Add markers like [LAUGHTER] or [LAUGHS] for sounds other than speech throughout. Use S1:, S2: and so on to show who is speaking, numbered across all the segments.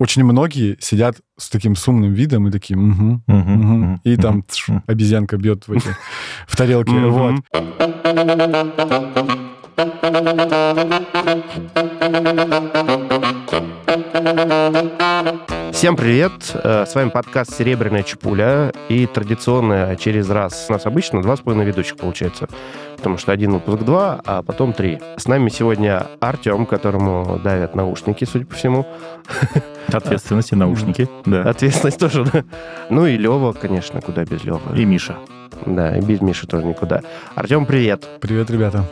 S1: очень многие сидят с таким сумным видом и такие, угу,
S2: Мгм,
S1: угу. и там тш, обезьянка бьет в, эти- в тарелке. Вот.
S3: Всем привет! Э, С вами подкаст «Серебряная чепуля». И традиционно через раз, у нас обычно два с половиной ведущих получается. Потому что один выпуск два, а потом три. С нами сегодня Артем, которому давят наушники, судя по всему.
S2: Ответственность и наушники. Да.
S3: Ответственность тоже, да? Ну и Лева, конечно, куда без Левы.
S2: И Миша.
S3: Да, и без Миши тоже никуда. Артем, привет!
S1: Привет, ребята.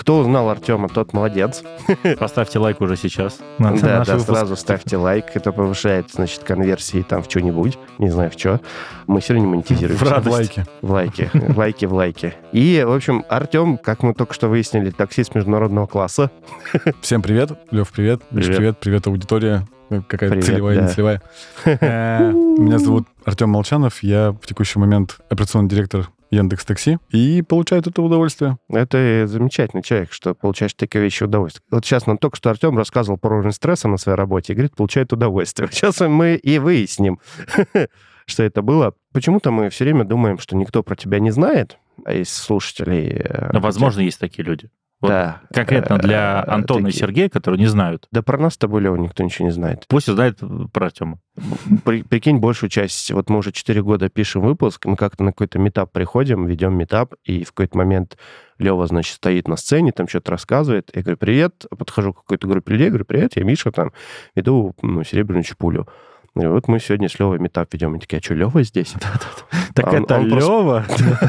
S3: Кто узнал Артема, тот молодец. [LAUGHS]
S2: Поставьте лайк уже сейчас. на
S3: Да, да,
S2: выпуск.
S3: сразу ставьте лайк. Это повышает, значит, конверсии там в что-нибудь. Не знаю в что. Мы все равно не монетизируем.
S2: В радость.
S1: Лайки.
S3: В лайке, в лайке, в лайке. И, в общем, Артем, как мы только что выяснили, таксист международного класса. [LAUGHS]
S1: Всем привет. Лев, привет. Миш,
S2: Привет.
S1: привет. Привет, аудитория. Э, Какая-то
S3: Привет,
S1: целевая,
S3: да.
S1: не целевая. Э, [LAUGHS] Меня зовут Артем Молчанов. Я в текущий момент операционный директор Яндекс Такси и получаю от этого удовольствие.
S3: Это замечательный человек, что получаешь такие вещи удовольствие. Вот сейчас нам только что Артем рассказывал про уровень стресса на своей работе и говорит, получает удовольствие. [LAUGHS] Сейчас мы и выясним, [LAUGHS] что это было. Почему-то мы все время думаем, что никто про тебя не знает, а из слушателей... э,
S2: Но, возможно, есть такие люди. Вот
S3: Да.
S2: Конкретно для
S3: Э,
S2: Антона и
S3: такие.
S2: Сергея, которые не знают.
S3: Да про нас с тобой, Лева, никто ничего не знает.
S2: Пусть узнает про Артема.
S3: При- прикинь, большую часть, вот мы уже 4 года пишем выпуск, мы как-то на какой-то метап приходим, ведем метап, и в какой-то момент Лева, значит, стоит на сцене, там что-то рассказывает. Я говорю, привет, подхожу к какой-то группе людей, говорю, привет, я Миша, там, веду ну, серебряную чепулю. Говорю, вот мы сегодня с Левой метап ведем. И такие, а что, Лева здесь? [LAUGHS]
S2: Так
S3: А
S2: это Лева,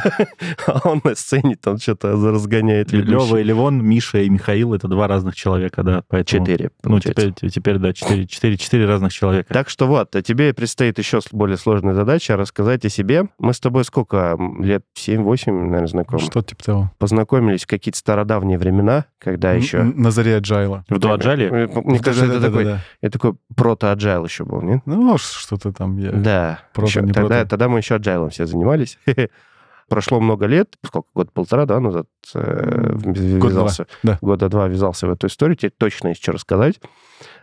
S2: [LAUGHS]
S3: А он на сцене там что-то разгоняет.
S2: Лева
S3: ведущий.
S2: и Левон, Миша и Михаил, это два разных человека, да. Поэтому...
S3: Четыре,
S2: Ну, теперь, теперь да, четыре, четыре, четыре разных человека.
S3: Так что вот, а тебе предстоит еще более сложная задача рассказать о себе. Мы с тобой сколько, лет 7-8, наверное, знакомы?
S1: Что типа того.
S3: Познакомились в какие-то стародавние времена, когда еще...
S1: На заре Agile.
S2: В Дуаджале?
S3: Мне кажется, это такой, это такой прото-аджайл еще был, нет?
S1: Ну, что-то там я...
S3: Да. Еще-
S1: не
S3: тогда, тогда мы еще аджайлом все занимались. [LAUGHS] Прошло много лет, сколько, год-полтора, да, назад э,
S1: Год-два,
S3: ввязался.
S1: да.
S3: Года два ввязался в эту историю, тебе точно есть что рассказать.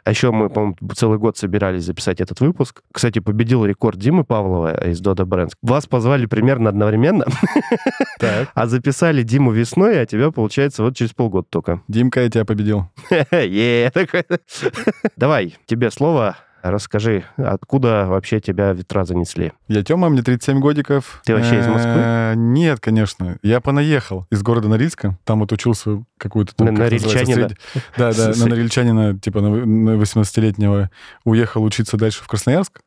S3: А еще мы, по-моему, целый год собирались записать этот выпуск. Кстати, победил рекорд Димы Павлова из Дода Брэнс. Вас позвали примерно одновременно, [LAUGHS] а записали Диму весной, а тебя, получается, вот через полгода только.
S1: Димка, я тебя победил. [LAUGHS]
S3: Давай, тебе слово. Расскажи, откуда вообще тебя ветра занесли?
S1: Я Тёма, мне 37 годиков.
S3: Ты вообще из Москвы?
S1: Э, Нет, конечно. Я понаехал из города Норильска. Там вот учился какую-то... там,
S3: На норильчанина?
S1: Да, да, на норильчанина, типа на вы- на 18-летнего. Уехал учиться дальше в Красноярск.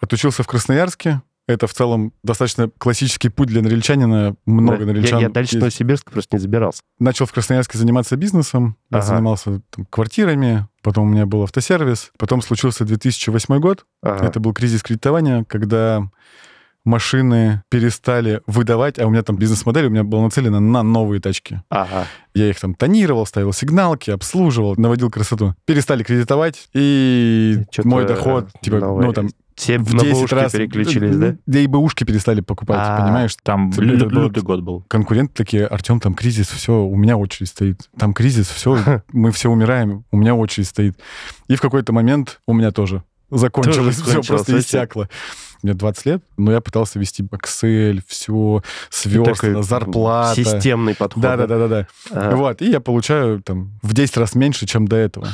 S1: Отучился в Красноярске. Это в целом достаточно классический путь для норильчанина. Много
S3: Да.
S1: норильчан.
S3: Я, я дальше
S1: есть.
S3: Новосибирск просто не забирался.
S1: Начал в Красноярске заниматься бизнесом. Я
S3: Ага.
S1: занимался там, квартирами. Потом у меня был автосервис. Потом случился 2008 год.
S3: Ага.
S1: Это был кризис кредитования, когда машины перестали выдавать, а у меня там бизнес-модель у меня была нацелена на новые тачки.
S3: Ага.
S1: Я их там тонировал, ставил сигналки, обслуживал, наводил красоту. Перестали кредитовать, и мой доход, типа, ну там,
S3: Все
S1: в
S3: на
S1: 10
S3: бэушки
S1: раз...
S3: переключились, да?
S1: Да и бэушки перестали покупать,
S3: А.
S1: понимаешь?
S2: Там лютый год был.
S1: Конкуренты такие, Артем, там кризис, все, у меня очередь стоит. Там кризис, все, [LAUGHS] мы все умираем, у меня очередь стоит. И в какой-то момент у меня тоже закончилось, все просто иссякло. Мне 20 лет, но я пытался вести Excel, все, сверстно, зарплата.
S3: Системный подход.
S1: Да-да-да-да.
S3: Ага.
S1: Вот, и я получаю там в 10 раз меньше, чем до этого.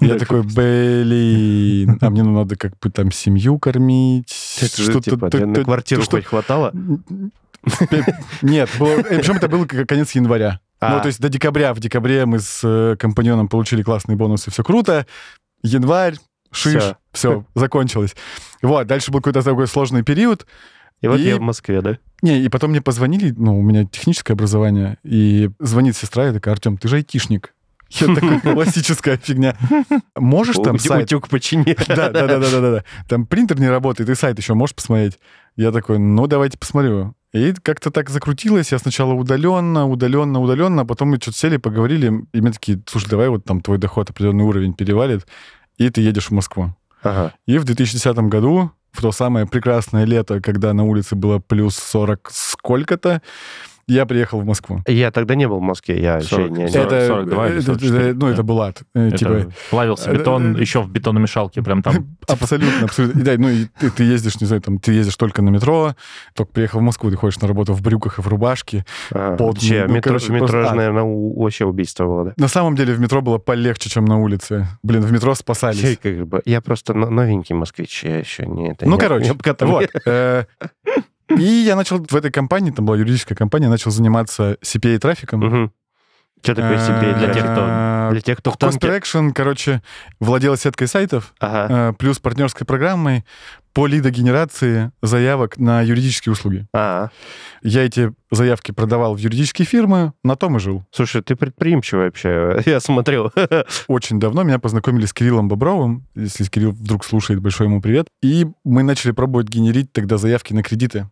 S1: Я такой, блин, а мне ну, надо как бы там семью кормить. Что-то-
S3: типа, на квартиру
S1: что-
S3: хоть хватало? [LAUGHS]
S1: Нет, было- причем это было конец января.
S3: А.
S1: Ну, то есть до декабря. В декабре мы с э, компаньоном получили классные бонусы, все круто. Январь, шиш, все, закончилось. Вот, дальше был какой-то такой сложный период.
S3: И вот
S1: И-
S3: я в Москве, да?
S1: Не, и потом мне позвонили, ну, у меня техническое образование, и звонит сестра, и такая, Артем, ты же айтишник. Я [LAUGHS] такой, классическая фигня. Можешь там сайт
S3: Утюг почини. [LAUGHS]
S1: да, да, да, да, да, да. Там принтер не работает, и сайт еще можешь посмотреть. Я такой, ну давайте посмотрю. И как-то так закрутилось. Я сначала удаленно, удаленно, удаленно, а потом мы что-то сели, поговорили, и мне такие, слушай, давай вот там твой доход определенный уровень перевалит, и ты едешь в Москву.
S3: Ага.
S1: И в 2010 году, в то самое прекрасное лето, когда на улице было плюс 40 сколько-то, Я приехал в Москву.
S3: Я тогда не был в Москве, я
S2: 40,
S3: еще не...
S2: 40.
S1: это,
S2: 42 или
S1: это-
S2: 44,
S1: это- ну,
S2: да.
S1: это была, э,
S2: Это
S1: типа,
S2: плавился
S1: э,
S2: бетон
S1: э,
S2: еще в бетономешалке, прям там. [LAUGHS]
S1: абсолютно, абсолютно. И да, ну, и ты, ты ездишь, не знаю, там, ты ездишь только на метро, только приехал в Москву, ты ходишь на работу в брюках и в рубашке.
S3: А,
S1: Пот,
S3: вообще,
S1: ну,
S3: метро,
S1: короче,
S3: метро
S1: просто
S3: же,
S1: ад.
S3: наверное, у- вообще убийство было, да?
S1: На самом деле в метро было полегче, чем на улице. Блин, в метро спасались.
S3: Чей, как бы, я просто но- новенький москвич, я еще не... Это,
S1: Ну,
S3: не-
S1: короче,
S3: не
S1: вот. э, [LAUGHS] И я начал в этой компании, там была юридическая компания, начал заниматься CPA-трафиком.
S3: Что такое CPA
S2: для тех, кто-
S3: Для тех, кто в
S1: Cost action, короче, владел сеткой сайтов,
S3: Ага.
S1: э, плюс партнерской программой по лидогенерации заявок на юридические услуги.
S3: А,
S1: Я эти заявки продавал в юридические фирмы, на том и жил.
S3: слушай, ты предприимчивый вообще, [LAUGHS] я смотрю. [LAUGHS]
S1: Очень давно меня познакомили с Кириллом Бобровым. Если Кирилл вдруг слушает, большой ему привет. И мы начали пробовать генерить тогда заявки на кредиты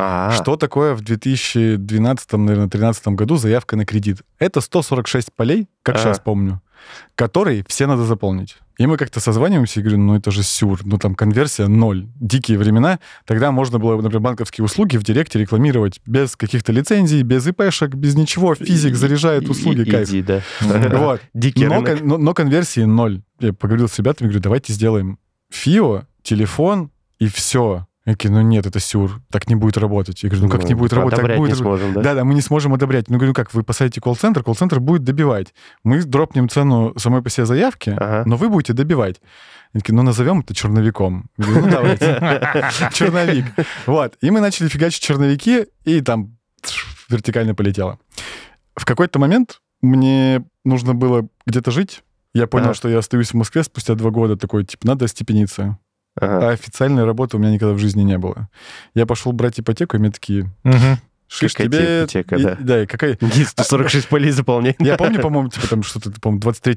S3: А,
S1: Что такое в 2012, наверное, 2013 году заявка на кредит? Это 146 полей, как
S3: Ага.
S1: сейчас помню, которые все надо заполнить. И мы как-то созваниваемся и говорю, ну это же сюр, ну там конверсия ноль. Дикие времена. Тогда можно было, например, банковские услуги в Директе рекламировать без каких-то лицензий, без ИПшек, без ничего. Физик заряжает услуги,
S3: и-
S1: кайф.
S3: Иди, да.
S1: Вот. [LAUGHS]
S3: Дикий
S1: Но,
S3: рынок.
S1: но- но конверсии ноль. Я поговорил с ребятами, говорю, давайте сделаем ФИО, телефон и все. Я такие, ну нет, это сюр, так не будет работать. Я говорю, ну как не будет работать, так будет
S3: не сможем, да?
S1: Да, да, мы не сможем одобрять. Ну, говорю, как, вы посадите колл-центр, колл-центр будет добивать. Мы дропнем цену самой по себе заявки,
S3: Ага.
S1: но вы будете добивать. Они такие, ну, назовем это черновиком. Я говорю, ну, давайте. [LAUGHS] Черновик. Вот. И мы начали фигачить черновики, и там вертикально полетело. В какой-то момент мне нужно было где-то жить. Я понял,
S3: Ага.
S1: что я остаюсь в Москве спустя два года. Такой, типа, надо остепениться.
S3: Ага.
S1: А официальной работы у меня никогда в жизни не было. Я пошел брать ипотеку, и мне такие,
S2: Мгм.
S1: шиш
S3: Какая
S1: тебе...
S3: ипотека,
S1: и-
S3: да.
S1: Да, и какая... [LAUGHS]
S3: Иди 146 полей заполнять.
S1: Я помню, по-моему, типа там что-то, по-моему, 23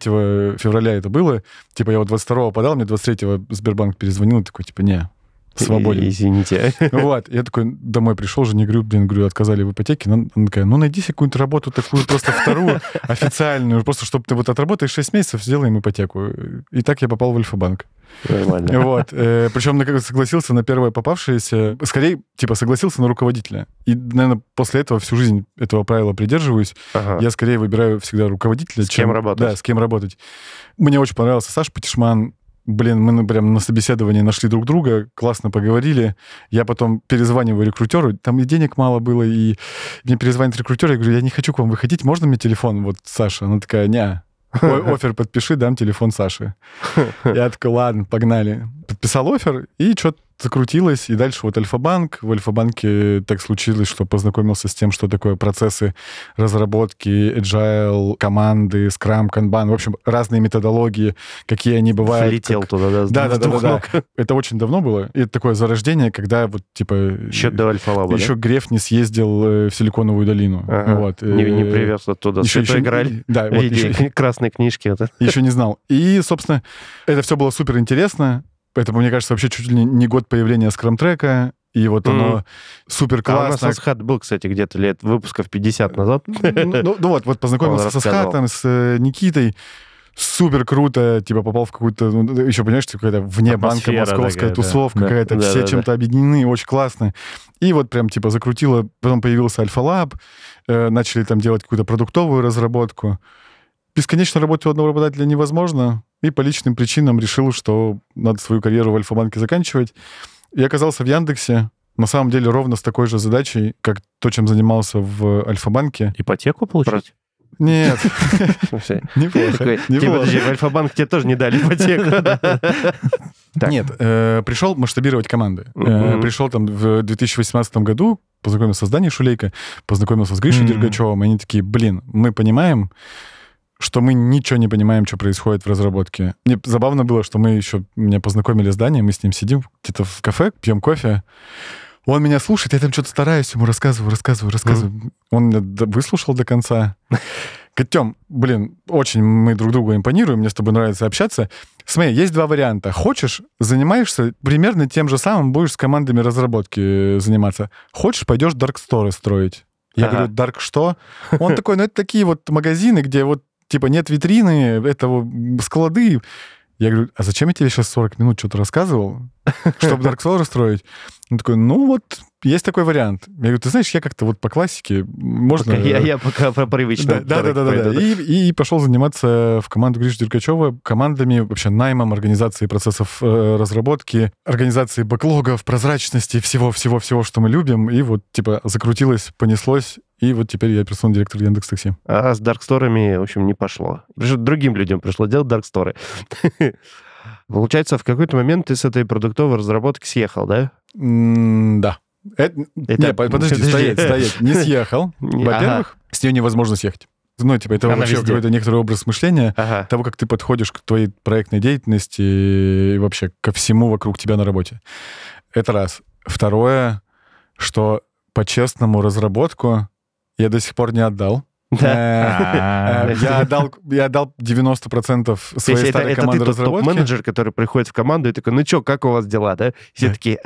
S1: февраля это было. Типа я вот 22 подал, мне 23 Сбербанк перезвонил, и такой, типа, не, свободен.
S3: Извините. [LAUGHS]
S1: Вот, я такой домой пришел, жене говорю, блин, говорю, отказали в ипотеке. Она она такая, ну найди себе какую-нибудь работу такую, просто вторую, [LAUGHS] официальную, просто чтобы ты вот отработаешь 6 месяцев, сделаем ипотеку. И так я попал в Альфа-банк.
S3: Нормально.
S1: Вот. Причем на согласился на первое попавшееся, скорее, типа, согласился на руководителя. И, наверное, после этого всю жизнь этого правила придерживаюсь.
S3: Ага.
S1: Я скорее выбираю всегда руководителя,
S3: С кем
S1: чем...
S3: работать.
S1: Да, с кем работать. Мне очень понравился Саша Патишман. Блин, мы прям на собеседовании нашли друг друга, классно поговорили. Я потом перезваниваю рекрутеру, там и денег мало было, и мне перезвонит рекрутер, я говорю, я не хочу к вам выходить, можно мне телефон, вот, Саша? Она такая, не, [LAUGHS] офер подпиши, дам телефон Саши. Я такой, ладно, погнали. Подписал офер, и что-то закрутилось, и дальше вот Альфа-банк. В Альфа-банке так случилось, что познакомился с тем, что такое процессы разработки, agile, команды, скрам, канбан, в общем, разные методологии, какие они бывают.
S3: Влетел
S1: как-
S3: туда, да,
S1: Да, да, да, да, да. Это очень давно было. И это такое зарождение, когда вот, типа...
S3: Еще до Альфа-Лаба,
S1: Еще Греф не съездил э, в Силиконовую долину.
S3: Ага.
S1: Вот.
S3: Не, не
S1: Э,
S3: привез оттуда
S1: еще,
S3: Святой
S1: еще-
S3: Грааль
S1: Да, вот еще, [LAUGHS]
S3: красной книжки. это.
S1: еще не знал. И, собственно, это все было супер интересно. Это, мне кажется, вообще чуть ли не- год появления скрам-трека. И вот
S3: Мгм.
S1: оно супер
S3: А у нас
S1: классно.
S3: Асхат был, кстати, где-то лет выпусков 50 назад.
S1: Ну, ну, вот, вот познакомился с
S3: рассказывал.
S1: Асхатом, с э, Никитой. Супер круто, типа попал в какую-то, ну, еще понимаешь, какая-то вне банка московская
S2: такая, да.
S1: тусовка
S2: Да.
S1: какая-то,
S3: Да,
S1: все
S3: да,
S1: чем-то объединены, очень классно. И вот прям типа закрутило, потом появился Альфа-Лаб, э, начали там делать какую-то продуктовую разработку. Бесконечно работать у одного работодателя невозможно, и по личным причинам решил, что надо свою карьеру в Альфа-банке заканчивать. И оказался в Яндексе, на самом деле ровно с такой же задачей, как то, чем занимался в Альфа-банке.
S2: Ипотеку получить?
S1: Нет, [LAUGHS] неплохо.
S3: подожди, в Альфа-банк тебе тоже не дали ипотеку. [LAUGHS]
S1: Нет, э, пришел масштабировать команды. Э, пришел там в 2018 году, познакомился с Даней Шулейко, познакомился с Гришей. Дергачевым, и они такие, блин, мы понимаем, что мы ничего не понимаем, что происходит в разработке. Мне забавно было, что мы еще меня познакомили с Даней, мы с ним сидим где-то в кафе, пьем кофе. Он меня слушает, я там что-то стараюсь, ему рассказываю, рассказываю, рассказываю. Он меня выслушал до конца. Говорит, Тём, блин, очень мы друг другу импонируем, мне с тобой нравится общаться. Смотри, есть два варианта. Хочешь, занимаешься примерно тем же самым, будешь с командами разработки э, заниматься. Хочешь, пойдешь Store строить. Я
S3: Ага.
S1: говорю, Dark что? Он такой, ну это такие вот магазины, где вот типа нет витрины, это вот склады. Я говорю, а зачем я тебе сейчас 40 минут что-то рассказывал, чтобы Dark Souls расстроить? Он такой, ну вот, есть такой вариант. Я говорю, ты знаешь, я как-то вот по классике, можно...
S3: Я, я пока по привычному.
S1: Да, да, да, да, да. И, и пошел заниматься в команду Гриши Деркачева командами, вообще наймом, организацией процессов э, разработки, организацией бэклогов, прозрачности, всего-всего-всего, что мы любим. И вот, типа, закрутилось, понеслось, и вот теперь я операционный директор Яндекс Такси.
S3: А с дарксторами, в общем, не пошло. Другим людям пришло делать дарксторы. [LAUGHS] Получается, в какой-то момент ты с этой продуктовой разработки съехал, да?
S1: Да. Это-
S3: Это-
S1: Не, по- подожди,
S3: подожди.
S1: стоять, стоять. Не [LAUGHS] съехал. Во-первых, с нее невозможно съехать. Ну, типа, это
S2: Она
S1: вообще какой-то некоторый образ мышления
S3: Ага.
S1: того, как ты подходишь к твоей проектной деятельности и вообще ко всему вокруг тебя на работе. Это раз. Второе, что по-честному разработку я до сих пор не отдал.
S3: Да.
S1: Э, э, Я отдал, я отдал 90%
S3: То есть
S1: своей
S3: это,
S1: старой
S3: это
S1: команды разработки.
S3: топ-менеджер, который приходит в команду и такой, ну что, как у вас дела, да? Все такие...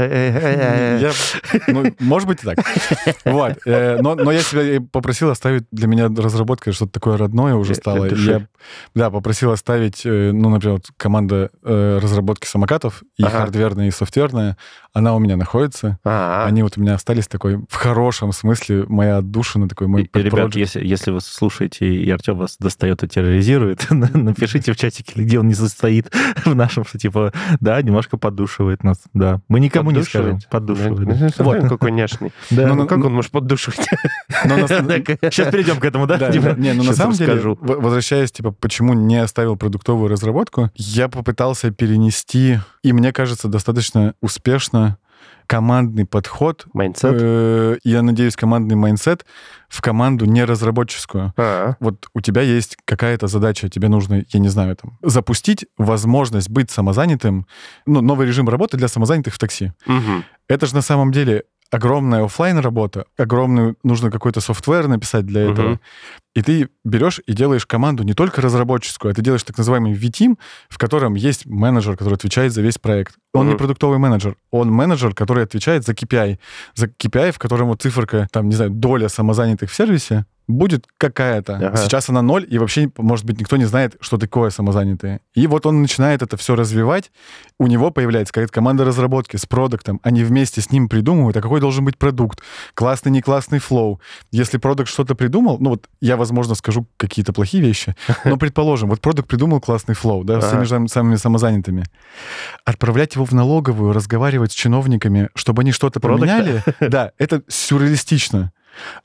S1: Может быть и так. [LAUGHS] Вот. Э, Но, я себя и попросил оставить для меня разработка что-то такое родное уже
S3: Э,
S1: стало.
S3: это
S1: да, попросил оставить, э, ну, например, команда разработки самокатов, и хардверная, и софтверная, она у меня находится.
S3: А,
S1: Они вот у меня остались такой, в хорошем смысле, моя отдушина, такой мой
S2: Ребят, если вы слушаете, и Артем вас достает и терроризирует, [LAUGHS] напишите в чатике, где он не состоит [LAUGHS] в нашем, что типа, да, немножко поддушивает нас. Да. Мы никому не скажем. Поддушивает.
S3: Ну, он какой няшный. [LAUGHS]
S2: Да.
S3: Ну, как он может поддушивать?
S2: Сейчас перейдем к этому, да? Типа,
S1: да. Не, ну на самом деле, возвращаясь, типа, почему не оставил продуктовую разработку, я попытался перенести, и мне кажется, достаточно успешно командный подход,
S3: Mindset?
S1: э, я надеюсь, командный mindset в команду не разработческую.
S3: А,
S1: Вот у тебя есть какая-то задача, тебе нужно, я не знаю, там, запустить возможность быть самозанятым, ну, новый режим работы для самозанятых в такси.
S3: мгм.
S1: Это же на самом деле огромная оффлайн работа, огромную нужно какой-то software написать для этого.
S3: Мгм.
S1: И ты берешь и делаешь команду не только разработческую, а ты делаешь так называемый V-Team, в котором есть менеджер, который отвечает за весь проект. Он не
S3: Мгм.
S1: продуктовый менеджер, он менеджер, который отвечает за KPI. За KPI, в котором вот циферка, там, не знаю, доля самозанятых в сервисе будет какая-то.
S3: Ага.
S1: Сейчас она ноль, и вообще, может быть, никто не знает, что такое самозанятые. И вот он начинает это все развивать, у него появляется какая-то команда разработки с продуктом, они вместе с ним придумывают, а какой должен быть продукт, классный, не классный flow. Если продукт что-то придумал, ну вот я, возможно, скажу какие-то плохие вещи, [LAUGHS] но предположим, вот продукт придумал классный flow, да, с
S3: Ага.
S1: теми сам- самыми самозанятыми. Отправлять его в налоговую, разговаривать с чиновниками, чтобы они что-то поменяли, [LAUGHS] да, это сюрреалистично.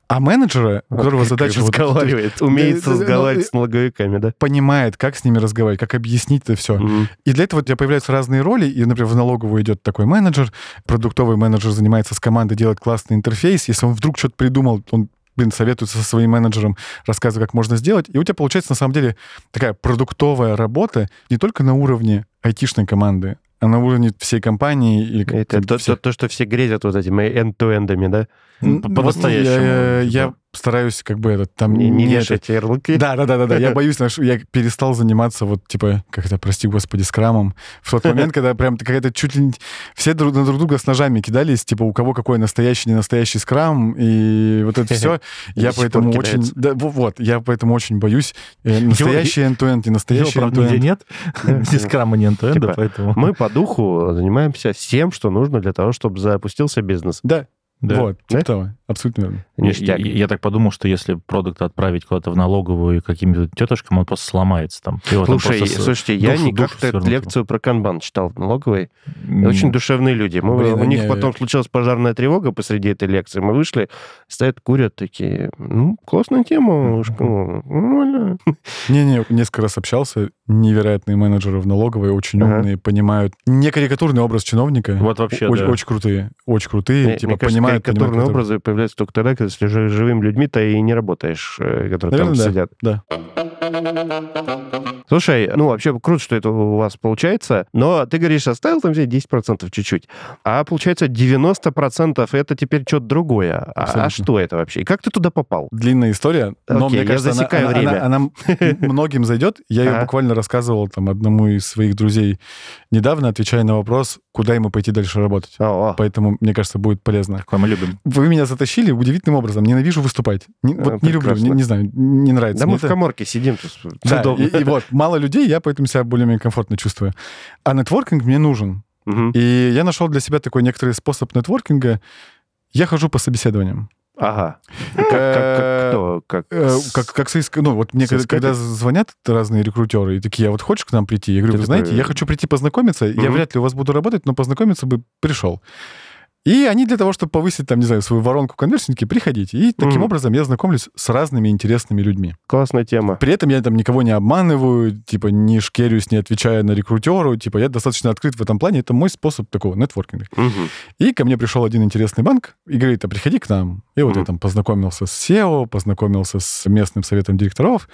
S1: А менеджера, у которого задача... вот-
S3: разговаривает, [LAUGHS] умеет
S1: Да,
S3: разговаривать
S1: ну,
S3: с налоговиками, да?
S1: понимает, как с ними разговаривать, как объяснить это все.
S3: Мгм.
S1: И для этого у тебя появляются разные роли, и, например, в налоговую идет такой менеджер, продуктовый менеджер занимается с командой, делает классный интерфейс, если он вдруг что-то придумал, он блин, советуется со своим менеджером, рассказывает, как можно сделать. И у тебя получается, на самом деле, такая продуктовая работа не только на уровне айтишной команды, а на уровне всей компании. Или как-
S3: Это то,
S1: всех-
S3: то- то, что все грезят вот этими end-to-эндами, да?
S1: Вот
S2: по-настоящему,
S1: Я,
S2: типа.
S1: я стараюсь как бы это там
S3: Не, не
S1: не это-
S3: ярлыки.
S1: Да, да, да, да, да. Я боюсь, знаешь, я перестал заниматься вот типа, как это, прости господи, скрамом. В тот момент, когда прям какая-то чуть ли не... Все друг на друг друга с ножами кидались, типа, у кого какой настоящий, не настоящий скрам, и вот это все. [LAUGHS] Я поэтому очень... Да, во- вот, я поэтому очень боюсь. Э, Настоящий end-to-end, не настоящий end-to-end.
S2: нет. [LAUGHS]
S3: Да.
S2: Здесь крама не end
S3: Типа,
S2: поэтому...
S3: Мы по духу занимаемся всем, что нужно для того, чтобы запустился бизнес.
S1: Да,
S2: Да.
S1: вот,
S3: Да?
S1: типа того. Абсолютно верно.
S2: Я,
S3: Ништяк.
S2: я- я так подумал, что если продукт отправить куда-то в налоговую и каким-то тетушкам, он просто сломается там. Его там
S3: Слушай,
S2: просто с-
S3: слушайте, я
S2: душу-
S3: не
S2: душу
S3: как-то лекцию про канбан читал в налоговой.
S2: М,
S3: Очень душевные люди. Мы-
S1: Блин,
S3: у них
S1: не-
S3: потом случилась пожарная тревога посреди этой лекции. Мы вышли, стоят, курят такие. Ну, классная тема. нормально».
S1: Не-не, несколько раз общался. Невероятные менеджеры в налоговой, очень
S3: Ага.
S1: умные, понимают. Не карикатурный образ чиновника.
S2: Вот вообще,
S1: Очень,
S2: да.
S1: очень крутые. Очень крутые.
S3: Мне-
S1: типа,
S3: Мне
S1: понимают,
S3: карикатурные образы появляются только тогда, когда с жи- живыми людьми-то и не работаешь, э, которые
S1: Наверное,
S3: там
S1: да.
S3: сидят.
S1: Да.
S3: Слушай, ну вообще круто, что это у вас получается, но ты говоришь, оставил там взять 10% чуть-чуть, а получается 90% это теперь что-то другое. А- А, что это вообще? И как ты туда попал?
S1: Длинная история, но
S3: Окей,
S1: мне
S3: я
S1: кажется, она-
S3: засекаю
S1: она,
S3: время.
S1: она- она [LAUGHS] многим зайдет. Я ее
S3: Ага.
S1: буквально рассказывал там одному из своих друзей недавно, отвечая на вопрос, куда ему пойти дальше работать.
S3: О,
S1: Поэтому, мне кажется, будет полезно.
S2: Такое мы любим.
S1: Вы меня затащили удивительным образом. Ненавижу выступать. Не- вот не люблю, не, не знаю, не нравится.
S3: да мы в
S1: это.
S3: коморке сидим.
S1: Да, и, и [LAUGHS] вот, мало людей, я поэтому себя более-менее комфортно чувствую. А нетворкинг мне нужен.
S3: Мгм.
S1: И я нашел для себя такой некоторый способ нетворкинга. Я хожу по собеседованиям.
S3: Ага. Как, как- как кто? Как,
S1: Э, Как, как соиск- Ну, вот мне когда,
S3: Соискатель?
S1: когда звонят разные рекрутеры и такие, а вот хочешь к нам прийти? Я говорю, вы знаете, я хочу прийти познакомиться, я вряд ли у вас буду работать, но познакомиться бы пришел. И они для того, чтобы повысить, там, не знаю, свою воронку конверсинги, приходите. И таким
S3: Мгм.
S1: образом я знакомлюсь с разными интересными людьми.
S3: Классная тема.
S1: При этом я там никого не обманываю, типа не шкерюсь, не отвечая на рекрутеру, типа я достаточно открыт в этом плане. Это мой способ такого нетворкинга.
S3: Мгм.
S1: И ко мне пришел один интересный банк и говорит, а приходи к нам. И вот я
S3: Мгм.
S1: там познакомился с SEO, познакомился с местным советом директоров.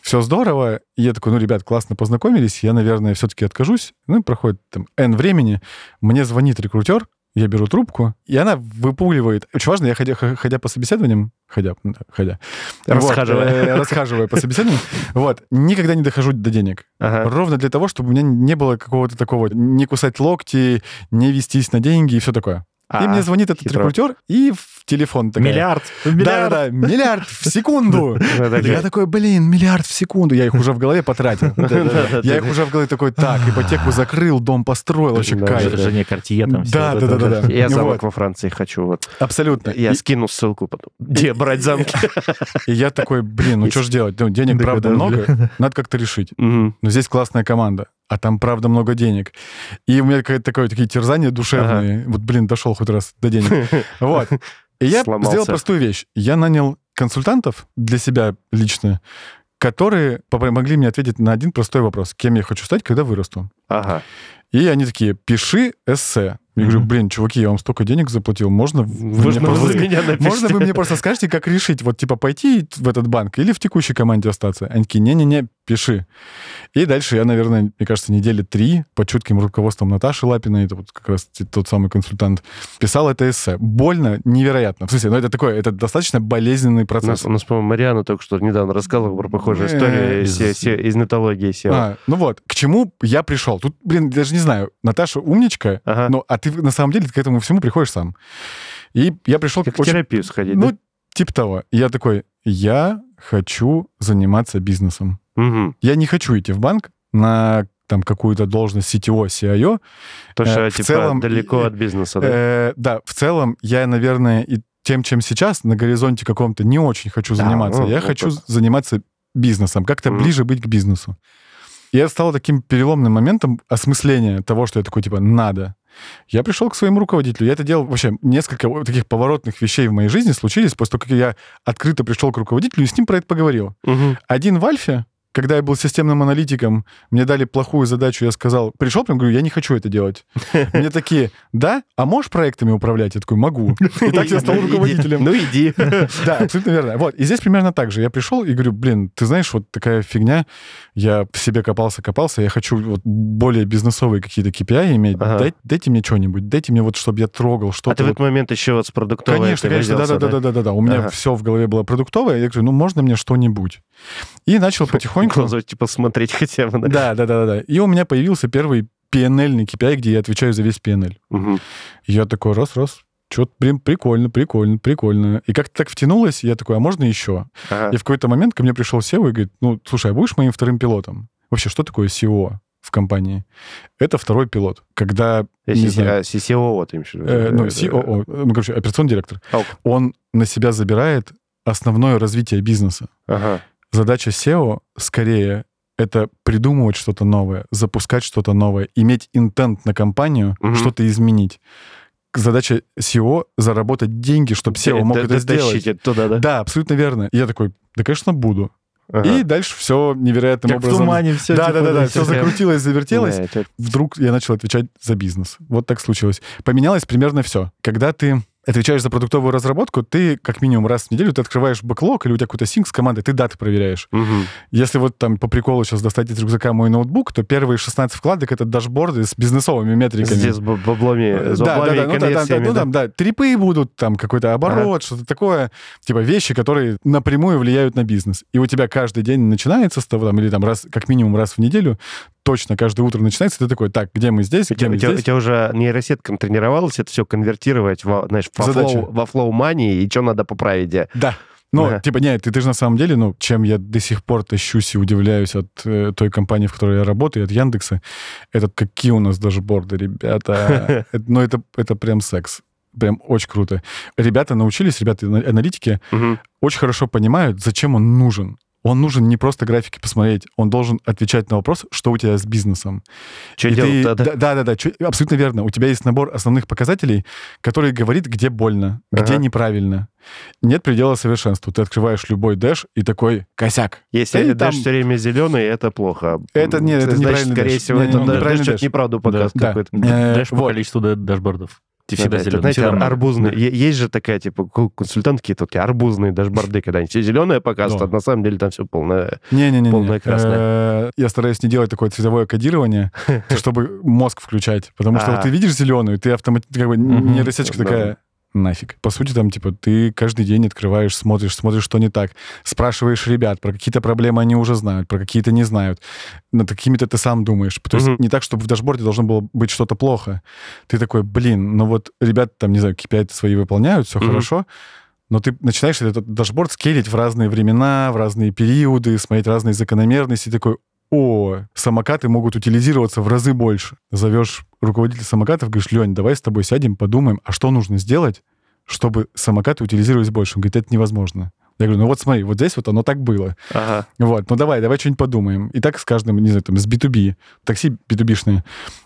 S1: Все здорово. И я такой, ну, ребят, классно познакомились, я, наверное, все-таки откажусь. Ну, проходит там N времени, мне звонит рекрутер, я беру трубку, и она выпуливает. Очень важно, я ходя, ходя по собеседованиям, ходя, да, ходя,
S3: Расхаживая.
S1: вот, э, расхаживая по собеседованиям, [LAUGHS] вот, никогда не дохожу до денег.
S3: Ага.
S1: Ровно для того, чтобы у меня не было какого-то такого, не кусать локти, не вестись на деньги и все такое. И
S3: А,
S1: мне звонит этот
S3: хитро.
S1: рекрутер, и в телефон такая...
S2: Миллиард.
S1: Да-да-да, миллиард в секунду. [LAUGHS]
S3: Да, да,
S1: Я
S3: да.
S1: такой, блин, миллиард в секунду. Я их уже в голове потратил. [LAUGHS] Я их уже в голове такой, так, ипотеку закрыл, дом построил, вообще
S3: Да,
S1: кайф.
S3: да.
S2: Жене Картье там
S1: Да, да, да, да, да.
S3: Я замок во Франции хочу. Вот.
S1: Абсолютно.
S3: Я
S1: И-
S3: скину ссылку потом. Где брать замки? [LAUGHS]
S1: И я такой, блин, ну что ж делать? Ну, денег,
S2: Да,
S1: правда,
S2: да,
S1: много, надо как-то решить. Но здесь классная команда, а там, правда, много денег. И у меня какое-то такое, такие терзания душевные. Вот, блин, дошел хоть раз до денег. [LAUGHS] Вот. И я
S3: Сломался.
S1: сделал простую вещь. Я нанял консультантов для себя лично, которые помогли мне ответить на один простой вопрос. Кем я хочу стать, когда вырасту?
S3: Ага.
S1: И они такие, пиши эссе. Я говорю,
S2: Мгм.
S1: блин, чуваки, я вам столько денег заплатил, можно вы
S3: Можно вы
S1: просто-
S3: за меня [LAUGHS] напишите?
S1: можно вы мне просто скажете, как решить, вот типа пойти в этот банк или в текущей команде остаться? Они такие, не-не-не, пиши. И дальше я, наверное, мне кажется, недели три под чутким руководством Наташи Лапиной, это вот как раз тот самый консультант, писал это эссе. Больно, невероятно. В смысле, ну это такое, это достаточно болезненный
S3: У
S1: процесс.
S3: нас, у нас, по-моему, Мариана только что недавно рассказывала про похожую
S1: Э,
S3: историю из,
S2: из-
S3: из нетологии SEO.
S1: А, ну вот, к чему я пришел? Тут, блин, даже не знаю, Наташа умничка,
S3: Ага.
S1: ну, а ты на самом деле к этому всему приходишь сам. И я пришел...
S3: Как
S1: очень-
S3: терапию сходить,
S1: Ну,
S3: да?
S1: типа того. Я такой, я хочу заниматься бизнесом.
S3: Мгм.
S1: Я не хочу идти в банк на там какую-то должность CTO, CIO.
S3: То,
S1: Э,
S3: что,
S1: в
S3: типа,
S1: целом,
S3: далеко
S1: и-
S3: от бизнеса, да?
S1: Э, да, в целом я, наверное, и тем, чем сейчас на горизонте каком-то не очень хочу заниматься.
S3: ну,
S1: я
S3: ну,
S1: хочу заниматься бизнесом, как-то
S3: Мгм.
S1: ближе быть к бизнесу. И это стало таким переломным моментом осмысления того, что я такой, типа, надо. Я пришел к своему руководителю. Я это делал вообще несколько таких поворотных вещей в моей жизни случились после того, как я открыто пришел к руководителю и с ним про это поговорил.
S3: Мгм.
S1: Один в Альфе, когда я был системным аналитиком, мне дали плохую задачу, я сказал, пришел, прям говорю, я не хочу это делать. [LAUGHS] Мне такие, да, а можешь проектами управлять? Я такой, могу. И так я стал
S3: Иди.
S1: руководителем.
S3: Ну, иди. [LAUGHS]
S1: Да, абсолютно верно. Вот, и здесь примерно так же. Я пришел и говорю, блин, ты знаешь, вот такая фигня, я в себе копался, копался, я хочу вот более бизнесовые какие-то KPI иметь. Дайте мне что-нибудь, дайте мне вот, чтобы я трогал
S3: А
S1: что-то.
S3: ты в этот момент еще вот с продуктовой
S1: Конечно, конечно, да-да-да-да-да. У меня все в голове было продуктовое. Я говорю, ну, можно мне что-нибудь? И начал [LAUGHS] потихоньку...
S3: Глазой, типа, смотреть хотя бы.
S1: Да, да, да, да, да. И у меня появился первый PNL KPI, где я отвечаю за весь PNL. И я такой, раз-раз, что-то, блин, прикольно, прикольно, прикольно. И как-то так втянулось, я такой, а можно еще?
S3: Ага.
S1: И в какой-то момент ко мне пришел SEO и говорит, ну, слушай, а будешь моим вторым пилотом? Вообще, что такое SEO в компании? Это второй пилот. Когда, не знаю,
S3: а, CCO, ты имеешь в виду?
S1: э, ну, COO, ну, короче, операционный директор,
S3: а, ок.
S1: он на себя забирает основное развитие бизнеса.
S3: Ага.
S1: Задача SEO скорее это придумывать что-то новое, запускать что-то новое, иметь интент на компанию,
S3: Мгм.
S1: что-то изменить. Задача SEO — заработать деньги, чтобы SEO мог
S3: д-
S1: это сделать.
S3: туда, да?
S1: Да, абсолютно верно. И я такой, да, конечно, буду.
S3: Ага.
S1: И дальше все невероятным
S2: Как в
S1: образом...
S2: тумане все.
S1: Да, да, да, да, все закрутилось, завертелось.
S3: Да, это-
S1: Вдруг я начал отвечать за бизнес. Вот так случилось. Поменялось примерно все. Когда ты отвечаешь за продуктовую разработку, ты как минимум раз в неделю ты открываешь бэклог, или у тебя какой-то синк с командой, ты даты проверяешь.
S3: Мгм.
S1: Если вот там по приколу сейчас достать из рюкзака мой ноутбук, то первые 16 вкладок — это дашборды с бизнесовыми метриками.
S3: Здесь с баблами, с
S1: Да, да,
S3: баблами
S1: да,
S3: и
S1: ну, да, да, да,
S3: конверсиями,
S1: ну
S3: да?
S1: там, да, трипы будут, там какой-то оборот, что-то такое, типа вещи, которые напрямую влияют на бизнес. И у тебя каждый день начинается с того, там, или там раз, как минимум раз в неделю, точно каждое утро начинается, ты такой, так, где мы здесь,
S3: У
S1: где
S3: тебя,
S1: мы
S3: у тебя- у
S1: здесь?
S3: тебя уже нейросетка тренировалась это все конвертировать во, знаешь, во,
S1: Задача.
S3: flow, во flow money, и что надо поправить где.
S1: Да, Ну,
S3: Ага.
S1: типа, нет, ты, ты же на самом деле, ну, чем я до сих пор тащусь и удивляюсь от э, той компании, в которой я работаю, от Яндекса, это какие у нас дашборды, ребята. [LAUGHS] Это- Ну, это, это прям секс. Прям очень круто. Ребята научились, ребята ана- аналитики, очень хорошо понимают, зачем он нужен. Он нужен не просто графики посмотреть, он должен отвечать на вопрос, что у тебя с бизнесом.
S3: Что
S1: И ты-
S3: делать тогда?
S1: Да, да, да, да, чё- абсолютно верно. У тебя есть набор основных показателей, который говорит, где больно, где
S3: Ага.
S1: неправильно. Нет предела совершенству. Ты открываешь любой dash и такой косяк.
S3: Если dash
S1: там-
S3: все время зеленый, это плохо.
S1: Это не- это
S3: Значит,
S1: неправильный
S3: скорее
S1: dash.
S3: всего,
S1: Не,
S3: это
S1: не,
S3: да-
S1: неправильный
S3: dash что-то
S1: dash.
S3: неправду показывает
S1: Да.
S3: какой-то.
S1: Э,
S2: Dash по
S1: вот.
S2: количеству дашбордов. Ты всегда
S3: Да,
S2: зеленый.
S3: знаете,
S2: всегда
S3: арбузные. Есть же такая, типа, ку- консультант какие-то, вот эти арбузные дашборды, когда они все зеленое показывают, а на самом деле там все полное. Красная.
S1: Э, Я стараюсь не делать такое цветовое кодирование, [LAUGHS] чтобы мозг включать. Потому что
S3: А.
S1: вот ты видишь зеленую, ты автоматически, как бы, нейросеточка такая, нафиг. По сути, там, типа, ты каждый день открываешь, смотришь, смотришь, что не так. Спрашиваешь ребят, про какие-то проблемы они уже знают, про какие-то не знают. Над какими-то ты сам думаешь. То есть
S3: Мгм.
S1: не так, чтобы в дашборде должно было быть что-то плохо. Ты такой, блин, ну вот ребята там, не знаю, KPI свои выполняют, все
S3: Мгм.
S1: хорошо, но ты начинаешь этот дашборд скейлить в разные времена, в разные периоды, смотреть разные закономерности, и такой, о, самокаты могут утилизироваться в разы больше. Зовешь руководителя самокатов, говоришь, Лёнь, давай с тобой сядем, подумаем, а что нужно сделать, чтобы самокаты утилизировались больше? Он говорит, это невозможно. Я говорю, ну вот смотри, вот здесь вот оно так было.
S3: Ага.
S1: Вот, ну давай, давай что-нибудь подумаем. И так с каждым, не знаю, там, с B2B, такси B2B-шные.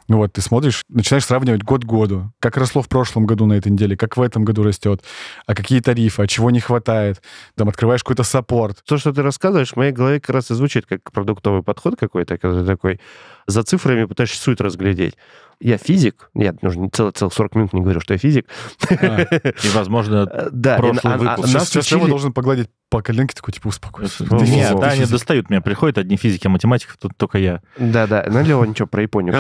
S1: Вот, ты смотришь, начинаешь сравнивать год к году. Как росло в прошлом году на этой неделе, как в этом году растет, а какие тарифы, а чего не хватает. Там открываешь какой-то саппорт.
S3: То, что ты рассказываешь, в моей голове как раз и звучит как продуктовый подход какой-то, когда ты такой за цифрами пытаешься суть разглядеть. Я физик, я уже не целых, целых 40 минут не говорю, что я физик.
S1: А,
S2: И, возможно, [LAUGHS]
S3: Да,
S2: Прошлый
S3: на- а-
S2: выпуск.
S3: а-
S1: Сейчас,
S3: нас
S1: сейчас Лёва
S3: учили-
S1: должен погладить по коленке, такой, типа, успокойся.
S2: Нет, да, они достают меня. Приходят одни физики, а математиков тут только я.
S3: Да, да. Ну, Лева, ничего про Японию.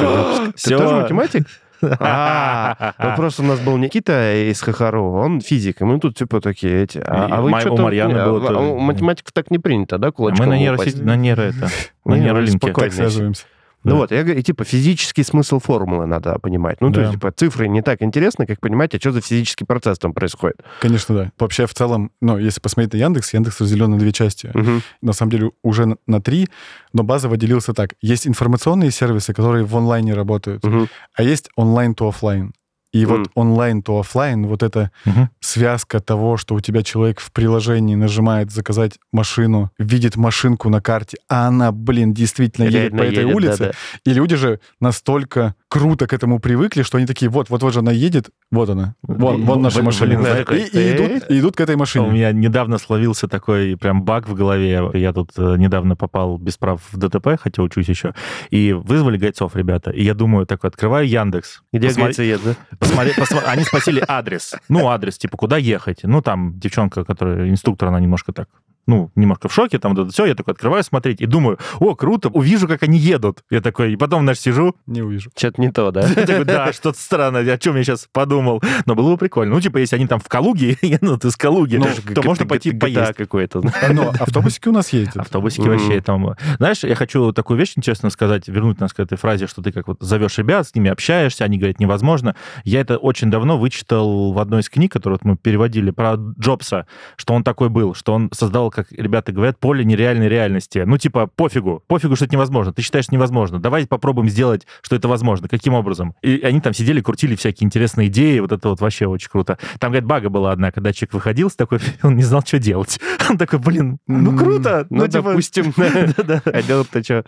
S3: Ты тоже математик? [LAUGHS] А, вот просто у нас был Никита из Хахару, он физик, и мы тут типа такие эти. А, а вы что-то...
S2: Марьяны было
S3: а,
S2: тоже.
S3: У математиков так не принято, да,
S2: А
S3: кулачком
S2: Мы на нейро, на нейро это, на
S3: Не,
S2: нейролинке.
S3: спокойно.
S1: Так связываемся.
S3: Ну
S2: Да.
S3: вот, я говорю, типа физический смысл формулы надо понимать. Ну, то
S2: Да.
S3: есть, типа, цифры не так интересны, как понимать, а что за физический процесс там происходит.
S1: Конечно, да. Вообще, в целом, ну, если посмотреть на Яндекс, Яндекс разделен на две части.
S3: Мгм.
S1: на самом деле уже на, три, но базово делился так. Есть информационные сервисы, которые в онлайне работают,
S3: Мгм.
S1: а есть онлайн то офлайн. И
S3: Мгм.
S1: вот онлайн то офлайн, вот эта
S2: Мгм.
S1: связка того, что у тебя человек в приложении нажимает заказать машину, видит машинку на карте, а она, блин, действительно едет
S3: Реально
S1: по этой
S3: едет,
S1: улице.
S3: да-да.
S1: И люди же настолько круто к этому привыкли, что они такие, вот, вот, вот же она едет, вот она, вон, вон наша
S2: Блин,
S1: машина.
S2: блин,
S3: знаешь,
S1: и, и идут, и идут к этой
S2: У
S1: машине.
S2: меня недавно словился такой прям баг в голове. Я тут э, недавно попал без прав в ДТП, хотя учусь еще. И вызвали гайцов, ребята. И я думаю, такой, открываю Яндекс.
S3: Где
S2: Посмотри-
S3: гайцеед, да?
S2: Посмотри, посма- Они спросили адрес. Ну, адрес, типа, куда ехать? Ну, там девчонка, которая инструктор, она немножко так ну, немножко в шоке, там, это все, я такой открываю смотреть и думаю, о, круто, увижу, как они едут. Я такой, и потом, знаешь, сижу,
S1: Не увижу.
S3: Что-то не то, да? [LAUGHS]
S2: я такой, да, что-то странное, о чем я сейчас подумал. Но было бы прикольно. Ну, типа, если они там в Калуге, [LAUGHS] ну, ты из Калуги,
S3: Ну,
S2: то можно пойти поесть.
S3: какой-то.
S1: Но автобусики у нас ездят.
S2: Автобусики вообще там... Знаешь, я хочу такую вещь интересно сказать, вернуть нас к этой фразе, что ты как вот зовешь ребят, с ними общаешься, они говорят, невозможно. Я это очень давно вычитал в одной из книг, которую мы переводили, про Джобса, что он такой был, что он создал, как ребята говорят, поле нереальной реальности. Ну, типа, пофигу, пофигу, что это невозможно. Ты считаешь невозможно. Давай попробуем сделать, что это возможно. Каким образом? И они там сидели, крутили всякие интересные идеи, вот это вот вообще очень круто. Там, говорит, бага была одна, когда человек выходил с такой, [LAUGHS] он не знал, что делать. [LAUGHS] Он такой, блин, ну круто.
S3: Ну,
S2: типа,
S3: допустим, [LAUGHS] а делать-то что?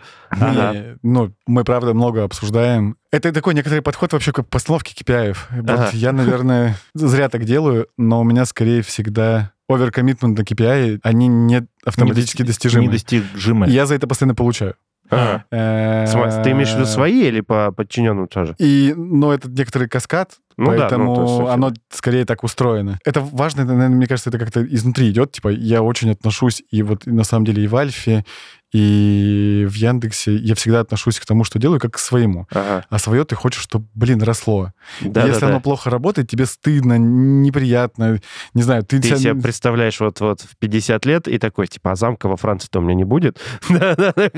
S1: Ну, мы, правда, много обсуждаем. Это такой некоторый подход вообще к постановке KPI. Вот
S3: Ага.
S1: Я, наверное, зря так делаю, но у меня скорее всегда оверкоммитмент на KPI, они не автоматически достижимы.
S2: Недостижимы.
S1: Я за это постоянно получаю.
S3: Ага.
S1: Э,
S3: Ты имеешь в виду свои или по подчиненным тоже?
S1: И, ну, это некоторый каскад,
S3: Ну да, ну,
S1: поэтому
S3: есть,
S1: оно скорее так устроено. Это важно, это, наверное, мне кажется, это как-то изнутри идет. Типа, я очень отношусь, и вот на самом деле и в Альфе, и в Яндексе я всегда отношусь к тому, что делаю, как к своему.
S3: Ага.
S1: А свое ты хочешь, чтобы, блин, росло.
S3: Да,
S1: Если
S3: да,
S1: оно
S3: да.
S1: плохо работает, тебе стыдно, неприятно. Не знаю, ты,
S3: Ты
S1: себя-
S3: себе представляешь вот, вот в 50 лет и такой, типа, а замка во Франции-то у меня не будет. [LAUGHS]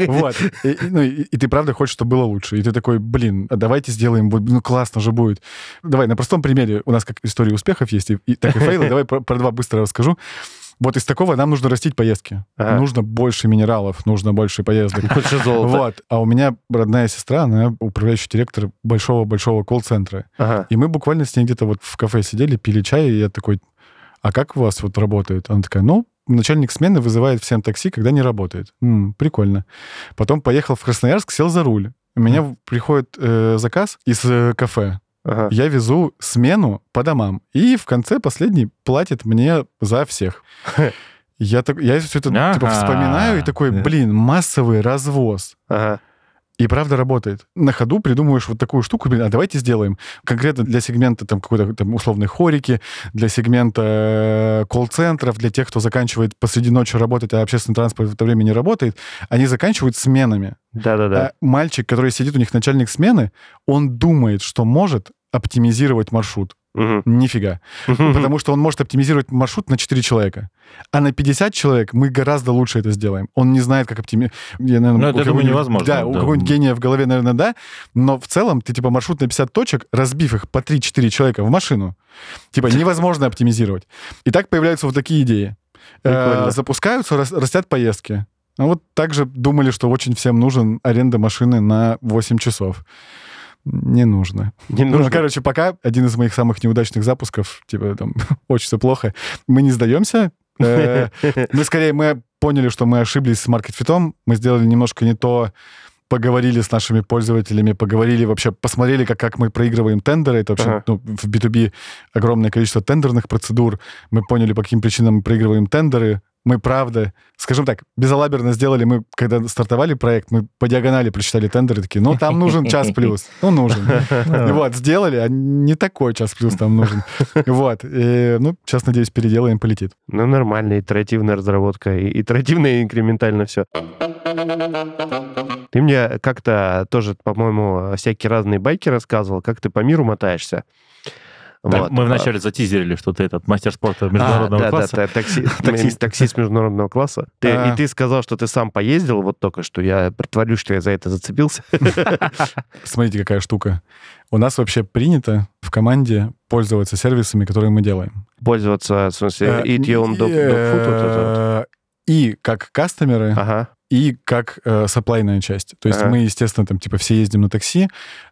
S1: Вот. И, ну, и- и ты правда хочешь, чтобы было лучше. И ты такой, блин, а давайте сделаем, ну классно же будет. Давай, на простом примере. У нас как история успехов есть, и, и так и [LAUGHS] фейлы. Давай про, про два быстро расскажу. Вот из такого нам нужно растить поездки.
S3: Ага.
S1: Нужно больше минералов, нужно больше поездок. [LAUGHS]
S3: Больше золота.
S1: Вот. А у меня родная сестра, она управляющий директор большого-большого колл-центра.
S3: Ага.
S1: И мы буквально с ней где-то вот в кафе сидели, пили чай, и я такой, а как у вас вот работает? Она такая, ну, начальник смены вызывает всем такси, когда не работает. М, прикольно. Потом поехал в Красноярск, сел за руль. У меня приходит э, заказ из э, кафе.
S3: Ага.
S1: Я везу смену по домам. И в конце последний платит мне за всех. [LAUGHS] Я, так, я все это типа,
S2: Ага.
S1: вспоминаю и такой, блин, массовый развоз.
S3: Ага.
S1: И правда работает. На ходу придумываешь вот такую штуку, блин, а давайте сделаем. Конкретно для сегмента там какой-то там условной хорики, для сегмента э, колл-центров, для тех, кто заканчивает посреди ночи работать, а общественный транспорт в это время не работает, они заканчивают сменами.
S3: Да-да-да.
S1: А мальчик, который сидит у них начальник смены, он думает, что может оптимизировать маршрут.
S3: Мгм.
S1: Нифига.
S3: Мгм.
S1: Потому что он может оптимизировать маршрут на 4 человека. А на 50 человек мы гораздо лучше это сделаем. Он не знает, как оптимизировать.
S2: Ну, это, думаю, невозможно,
S1: Да, у
S2: да.
S1: какого-нибудь гения в голове, наверное, да. Но в целом ты, типа, маршрут на 50 точек, разбив их по 3-4 человека в машину, типа, [LAUGHS] невозможно оптимизировать. И так появляются вот такие идеи. Э,
S3: Прикольно.
S1: запускаются, рас- растят поездки. А вот также думали, что очень всем нужен аренда машины на 8 часов. Не нужно.
S3: Не
S1: Ну,
S3: нужно.
S1: короче, пока один из моих самых неудачных запусков, типа, там, [LAUGHS] очень все плохо. Мы не сдаемся. Э, Мы скорее, мы поняли, что мы ошиблись с маркетфитом, мы сделали немножко не то, поговорили с нашими пользователями, поговорили вообще, посмотрели, как, как мы проигрываем тендеры. Это вообще
S3: Ага.
S1: ну, в B2B огромное количество тендерных процедур. Мы поняли, по каким причинам мы проигрываем тендеры. Мы, правда, скажем так, безалаберно сделали, мы, когда стартовали проект, мы по диагонали прочитали тендеры, такие, ну, там нужен час [LAUGHS] плюс. Ну, нужен. Вот, сделали, а не такой час плюс там нужен. [LAUGHS] Вот. И, ну, сейчас, надеюсь, переделаем, полетит.
S3: Ну, нормально, итеративная разработка, и итеративно и инкрементально все. Ты мне как-то тоже, по-моему, всякие разные байки рассказывал, как ты по миру мотаешься. Вот.
S2: мы вначале затизерили, что ты этот мастер спорта международного
S3: А, да,
S2: класса.
S3: Да, да, [LAUGHS] такси-
S2: Таксист.
S3: таксист международного класса. Ты-
S1: А.
S3: И ты сказал, что ты сам поездил вот только что. Я притворюсь, что я за это зацепился. [LAUGHS]
S1: Смотрите, какая штука. У нас вообще принято в команде пользоваться сервисами, которые мы делаем.
S3: Пользоваться, в смысле,
S1: Э,
S3: eat your own dog, dog food,
S1: э, И как кастомеры,
S3: Ага.
S1: И как э, сапплайная часть. То есть
S3: Ага.
S1: мы, естественно, там, типа, все ездим на такси,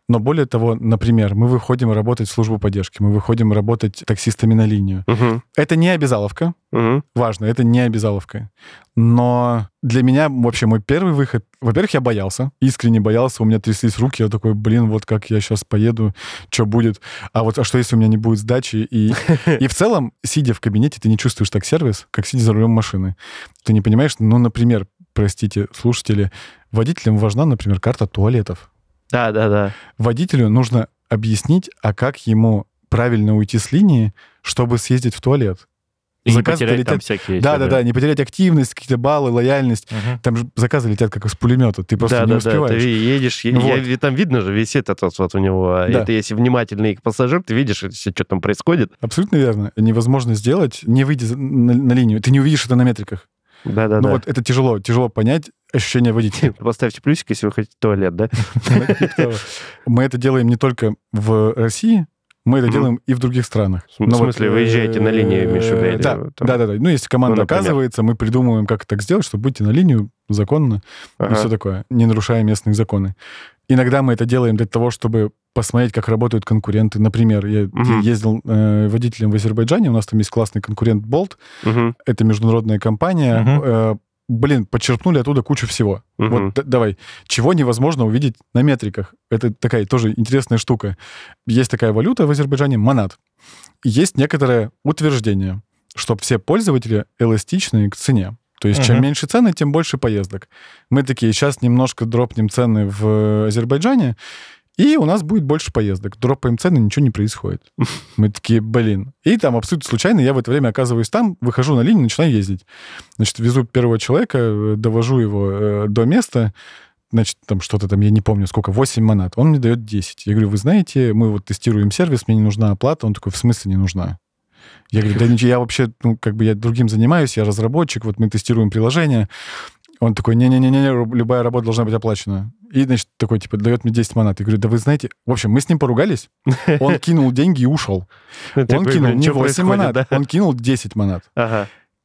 S1: но более того, например, мы выходим работать в службу поддержки, мы выходим работать таксистами на линию.
S3: Мгм.
S1: Это не обязаловка,
S3: Мгм.
S1: важно, это не обязаловка. Но для меня вообще мой первый выход... Во-первых, я боялся, искренне боялся, у меня тряслись руки, я такой, блин, вот как я сейчас поеду, что будет? А вот а что, если у меня не будет сдачи? И, [LAUGHS] и в целом, сидя в кабинете, ты не чувствуешь так сервис, как сидя за рулем машины. Ты не понимаешь, ну, например, простите, слушатели, водителям важна, например, карта туалетов.
S3: Да, да, да.
S1: Водителю нужно объяснить, а как ему правильно уйти с линии, чтобы съездить в туалет.
S2: И не
S1: Заказы
S2: потерять там
S1: летят-
S2: всякие...
S1: Да,
S2: эти,
S1: да, да, не потерять активность, какие-то баллы, лояльность.
S2: Мгм.
S1: Там же заказы летят как из пулемета, ты просто
S3: да,
S1: не
S3: да, да. Ты
S1: успеваешь.
S3: едешь, е-
S1: Вот.
S3: я- там видно же, висит этот вот у него.
S1: Да.
S3: Это если внимательный пассажир, ты видишь, если что там происходит.
S1: Абсолютно верно. Невозможно сделать, не выйдя на, на линию. Ты не увидишь это на метриках.
S3: Да, да,
S1: Ну
S3: да.
S1: вот это тяжело, тяжело понять ощущение водителя. [LAUGHS]
S3: Поставьте плюсик, если вы хотите туалет, да?
S1: Мы это делаем не только в России, мы это делаем и в других странах.
S3: В
S1: Ну
S3: смысле, вы езжаете на линию, или
S1: Да, да, да. Ну, если команда
S3: Ну,
S1: оказывается, мы придумываем, как так сделать, чтобы выйти на линию законно и все такое, не нарушая местные законы. Иногда мы это делаем для того, чтобы посмотреть, как работают конкуренты. Например, я
S3: Мгм.
S1: ездил э, водителем в Азербайджане, у нас там есть классный конкурент Bolt,
S3: Мгм.
S1: это международная компания.
S2: Мгм.
S1: Э, блин, подчеркнули оттуда кучу всего.
S3: Мгм.
S1: Вот д- давай, чего невозможно увидеть на метриках? Это такая тоже интересная штука. Есть такая валюта в Азербайджане, манат. Есть некоторое утверждение, что все пользователи эластичны к цене. То есть чем
S2: Мгм.
S1: меньше цены, тем больше поездок. Мы такие, сейчас немножко дропнем цены в Азербайджане, и у нас будет больше поездок. Дропаем цены, ничего не происходит. Мы такие, блин. И там абсолютно случайно я в это время оказываюсь там, выхожу на линию, начинаю ездить. Значит, везу первого человека, э, довожу его э, до места, значит, там что-то там, я не помню сколько, 8 монат. Он мне дает 10. Я говорю, вы знаете, мы вот тестируем сервис, мне не нужна оплата. Он такой, в смысле не нужна? Я говорю, да ничего, я вообще, ну, как бы я другим занимаюсь, я разработчик, вот мы тестируем приложение. Он такой, не-не-не, любая работа должна быть оплачена. И, значит, такой, типа, дает мне 10 монат. Я говорю, да вы знаете... В общем, мы с ним поругались. Он [LAUGHS] кинул деньги и ушел.
S3: Ты
S1: Он кинул не
S3: чё
S1: 8
S3: происходит,
S1: монат,
S3: да?
S1: он кинул 10 монат.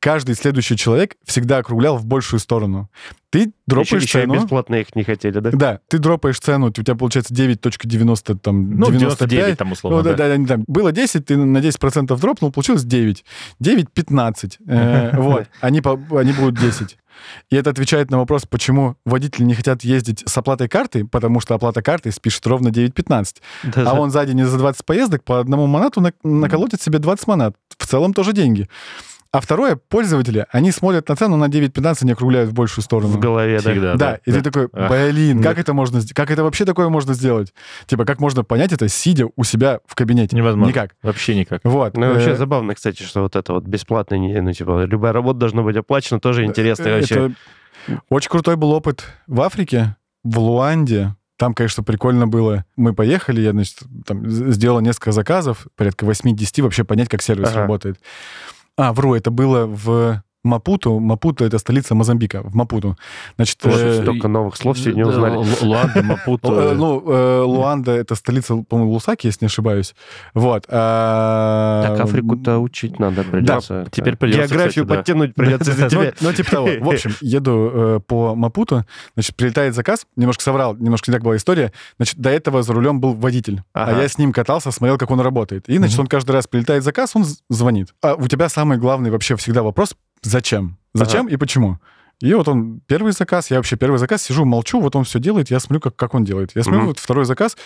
S1: Каждый следующий человек всегда округлял в большую сторону. Ты дропаешь
S3: Еще, еще
S1: цену.
S3: бесплатно их не хотели, да?
S1: Да, ты дропаешь цену, у тебя получается 9.90, там,
S2: Ну,
S1: 95.
S2: 99 там условно,
S1: Ну, да,
S2: да.
S1: да, да, там было 10, ты на 10% дропнул, получилось 9. 9, 15. Э, [LAUGHS] Вот, они, по- они будут 10. И это отвечает на вопрос, почему водители не хотят ездить с оплатой карты, потому что оплата карты спишет ровно 9.15.
S3: Да-да.
S1: А он за день за 20 поездок по одному монату на- наколотит себе 20 монат. В целом тоже деньги. А второе, пользователи, они смотрят на цену на 9.15, они округляют в большую сторону.
S3: в голове, да.
S2: Всегда,
S1: Да, и ты такой,
S2: Ах,
S1: блин, как
S3: нет.
S1: это можно, как это вообще такое можно сделать? Типа, как можно понять это, сидя у себя в кабинете?
S2: Невозможно.
S1: Никак.
S2: Вообще никак.
S1: Вот.
S3: Ну, вообще
S1: э,
S3: забавно, кстати, что вот это вот бесплатно, не- ну, типа, любая работа должна быть оплачена, тоже интересно
S1: э,
S3: вообще.
S1: очень крутой был опыт в Африке, в Луанде. Там, конечно, прикольно было. Мы поехали, я, значит, там сделал несколько заказов, порядка 8-10, вообще понять, как сервис
S3: Ага.
S1: работает. А, вру, это было в Мапуту. Мапуту — это столица Мозамбика, в Мапуту. Значит,
S3: Вот
S1: э,
S3: столько новых слов сегодня узнали.
S2: Луанда, Мапуту.
S1: Э, Ну, э, Луанда — это столица, по-моему, Лусаки, если не ошибаюсь. Вот. а,
S3: Так, Африку-то учить надо придется.
S2: теперь придется,
S3: Географию подтянуть придется за
S1: Ну,
S3: тебя.
S1: ну, типа того. [LAUGHS] В общем, еду э, по Мапуту, значит, прилетает заказ, немножко соврал, немножко не так была история. Значит, до этого за рулем был водитель, а я с ним катался, смотрел, как он работает. И, значит, он каждый раз прилетает заказ, он звонит. А у тебя самый главный вообще всегда вопрос — зачем? Зачем и почему? И вот он первый заказ, я вообще первый заказ, сижу, молчу, вот он все делает, я смотрю, как, как он делает. Я смотрю,
S3: Мгм.
S1: вот второй заказ,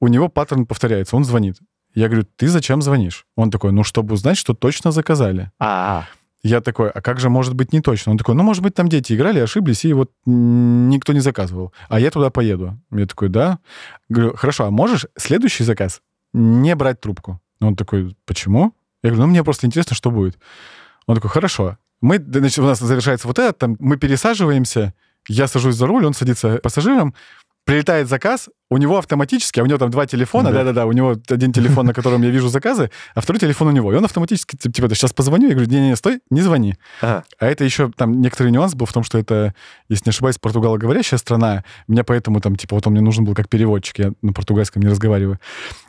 S1: у него паттерн повторяется, он звонит. Я говорю, ты зачем звонишь? Он такой, ну, чтобы узнать, что точно заказали.
S3: А,
S1: Я такой, а как же может быть не точно? Он такой, ну, может быть, там дети играли, ошиблись, и вот никто не заказывал. А я туда поеду. Я такой, да. Говорю, хорошо, а можешь следующий заказ не брать трубку? Он такой, почему? Я говорю, ну, мне просто интересно, что будет. Он такой, хорошо. Мы, значит, у нас завершается вот это, там, мы пересаживаемся, я сажусь за руль, он садится пассажиром, прилетает заказ, у него автоматически, а у него там два телефона,
S2: Да.
S1: да-да-да, у него один телефон, на котором я вижу заказы, а второй телефон у него. И он автоматически, типа, типа, сейчас позвоню, я говорю, не-не, стой, не звони.
S3: ага.
S1: А это еще там некоторый нюанс был в том, что это, если не ошибаюсь, португалоговорящая страна. Меня поэтому там, типа, вот он мне нужен был как переводчик, я на португальском не разговариваю.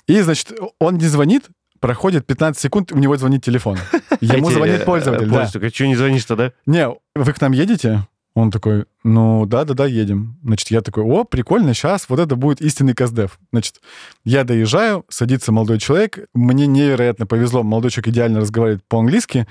S1: И, значит, он не звонит, проходит 15 секунд, у него звонит телефон. Ему звонит
S3: э,
S1: пользователь, да.
S3: Пользователь, что не звонишь-то, да?
S1: Не, вы к нам едете? Он такой, ну да-да-да, едем. Значит, я такой, о, прикольно, сейчас вот это будет истинный каздев. Значит, я доезжаю, садится молодой человек, мне невероятно повезло, молодой человек идеально разговаривает по-английски.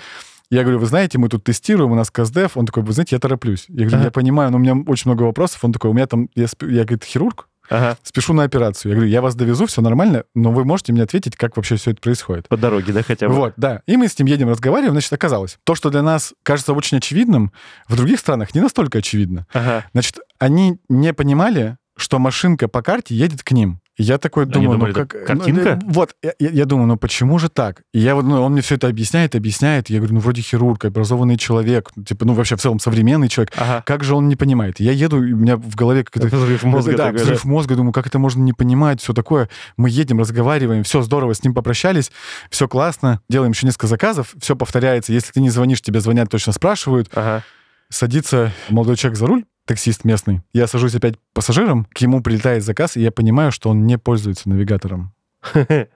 S1: Я говорю, вы знаете, мы тут тестируем, у нас каздев. Он такой, вы знаете, я тороплюсь. Я говорю,
S3: Ага.
S1: я понимаю, но у меня очень много вопросов. Он такой, у меня там, я, сп- я говорит, хирург,
S3: Ага.
S1: спешу на операцию. Я говорю, я вас довезу, все нормально, но вы можете мне ответить, как вообще все это происходит.
S3: По дороге, да, хотя бы?
S1: Вот, да. И мы с ним едем, разговариваем, значит, оказалось. То, что для нас кажется очень очевидным, в других странах не настолько очевидно.
S3: Ага.
S1: Значит, они не понимали, что машинка по карте едет к ним. Я такой
S2: Они
S1: думаю,
S2: думали,
S1: ну как...
S2: картинка?
S1: ну, вот, я, я- думаю, ну почему же так? И я вот, ну, он мне все это объясняет, объясняет. Я говорю, ну вроде хирург, образованный человек, типа, ну вообще в целом современный человек.
S3: Ага.
S1: Как же он не понимает? Я еду, у меня в голове какой-то
S3: Взрыв мозга
S1: да, взрыв мозга, думаю, как это можно не понимать, все такое. Мы едем, разговариваем, все здорово, с ним попрощались, все классно, делаем еще несколько заказов, все повторяется. Если ты не звонишь, тебе звонят, точно спрашивают.
S3: Ага.
S1: Садится молодой человек за руль, таксист местный. Я сажусь опять пассажиром, к нему прилетает заказ, и я понимаю, что он не пользуется навигатором. [LAUGHS]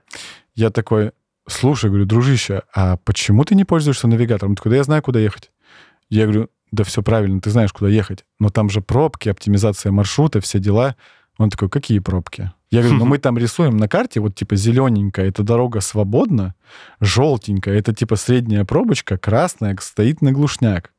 S1: Я такой, слушай, говорю, дружище, а почему ты не пользуешься навигатором? Он такой, да я знаю, куда ехать. Я говорю, да все правильно, ты знаешь, куда ехать. Но там же пробки, оптимизация маршрута, все дела. Он такой, какие пробки? Я говорю, ну [LAUGHS] мы там рисуем на карте, вот типа зелененькая, это дорога свободна, желтенькая, это типа средняя пробочка, красная стоит на глушняк.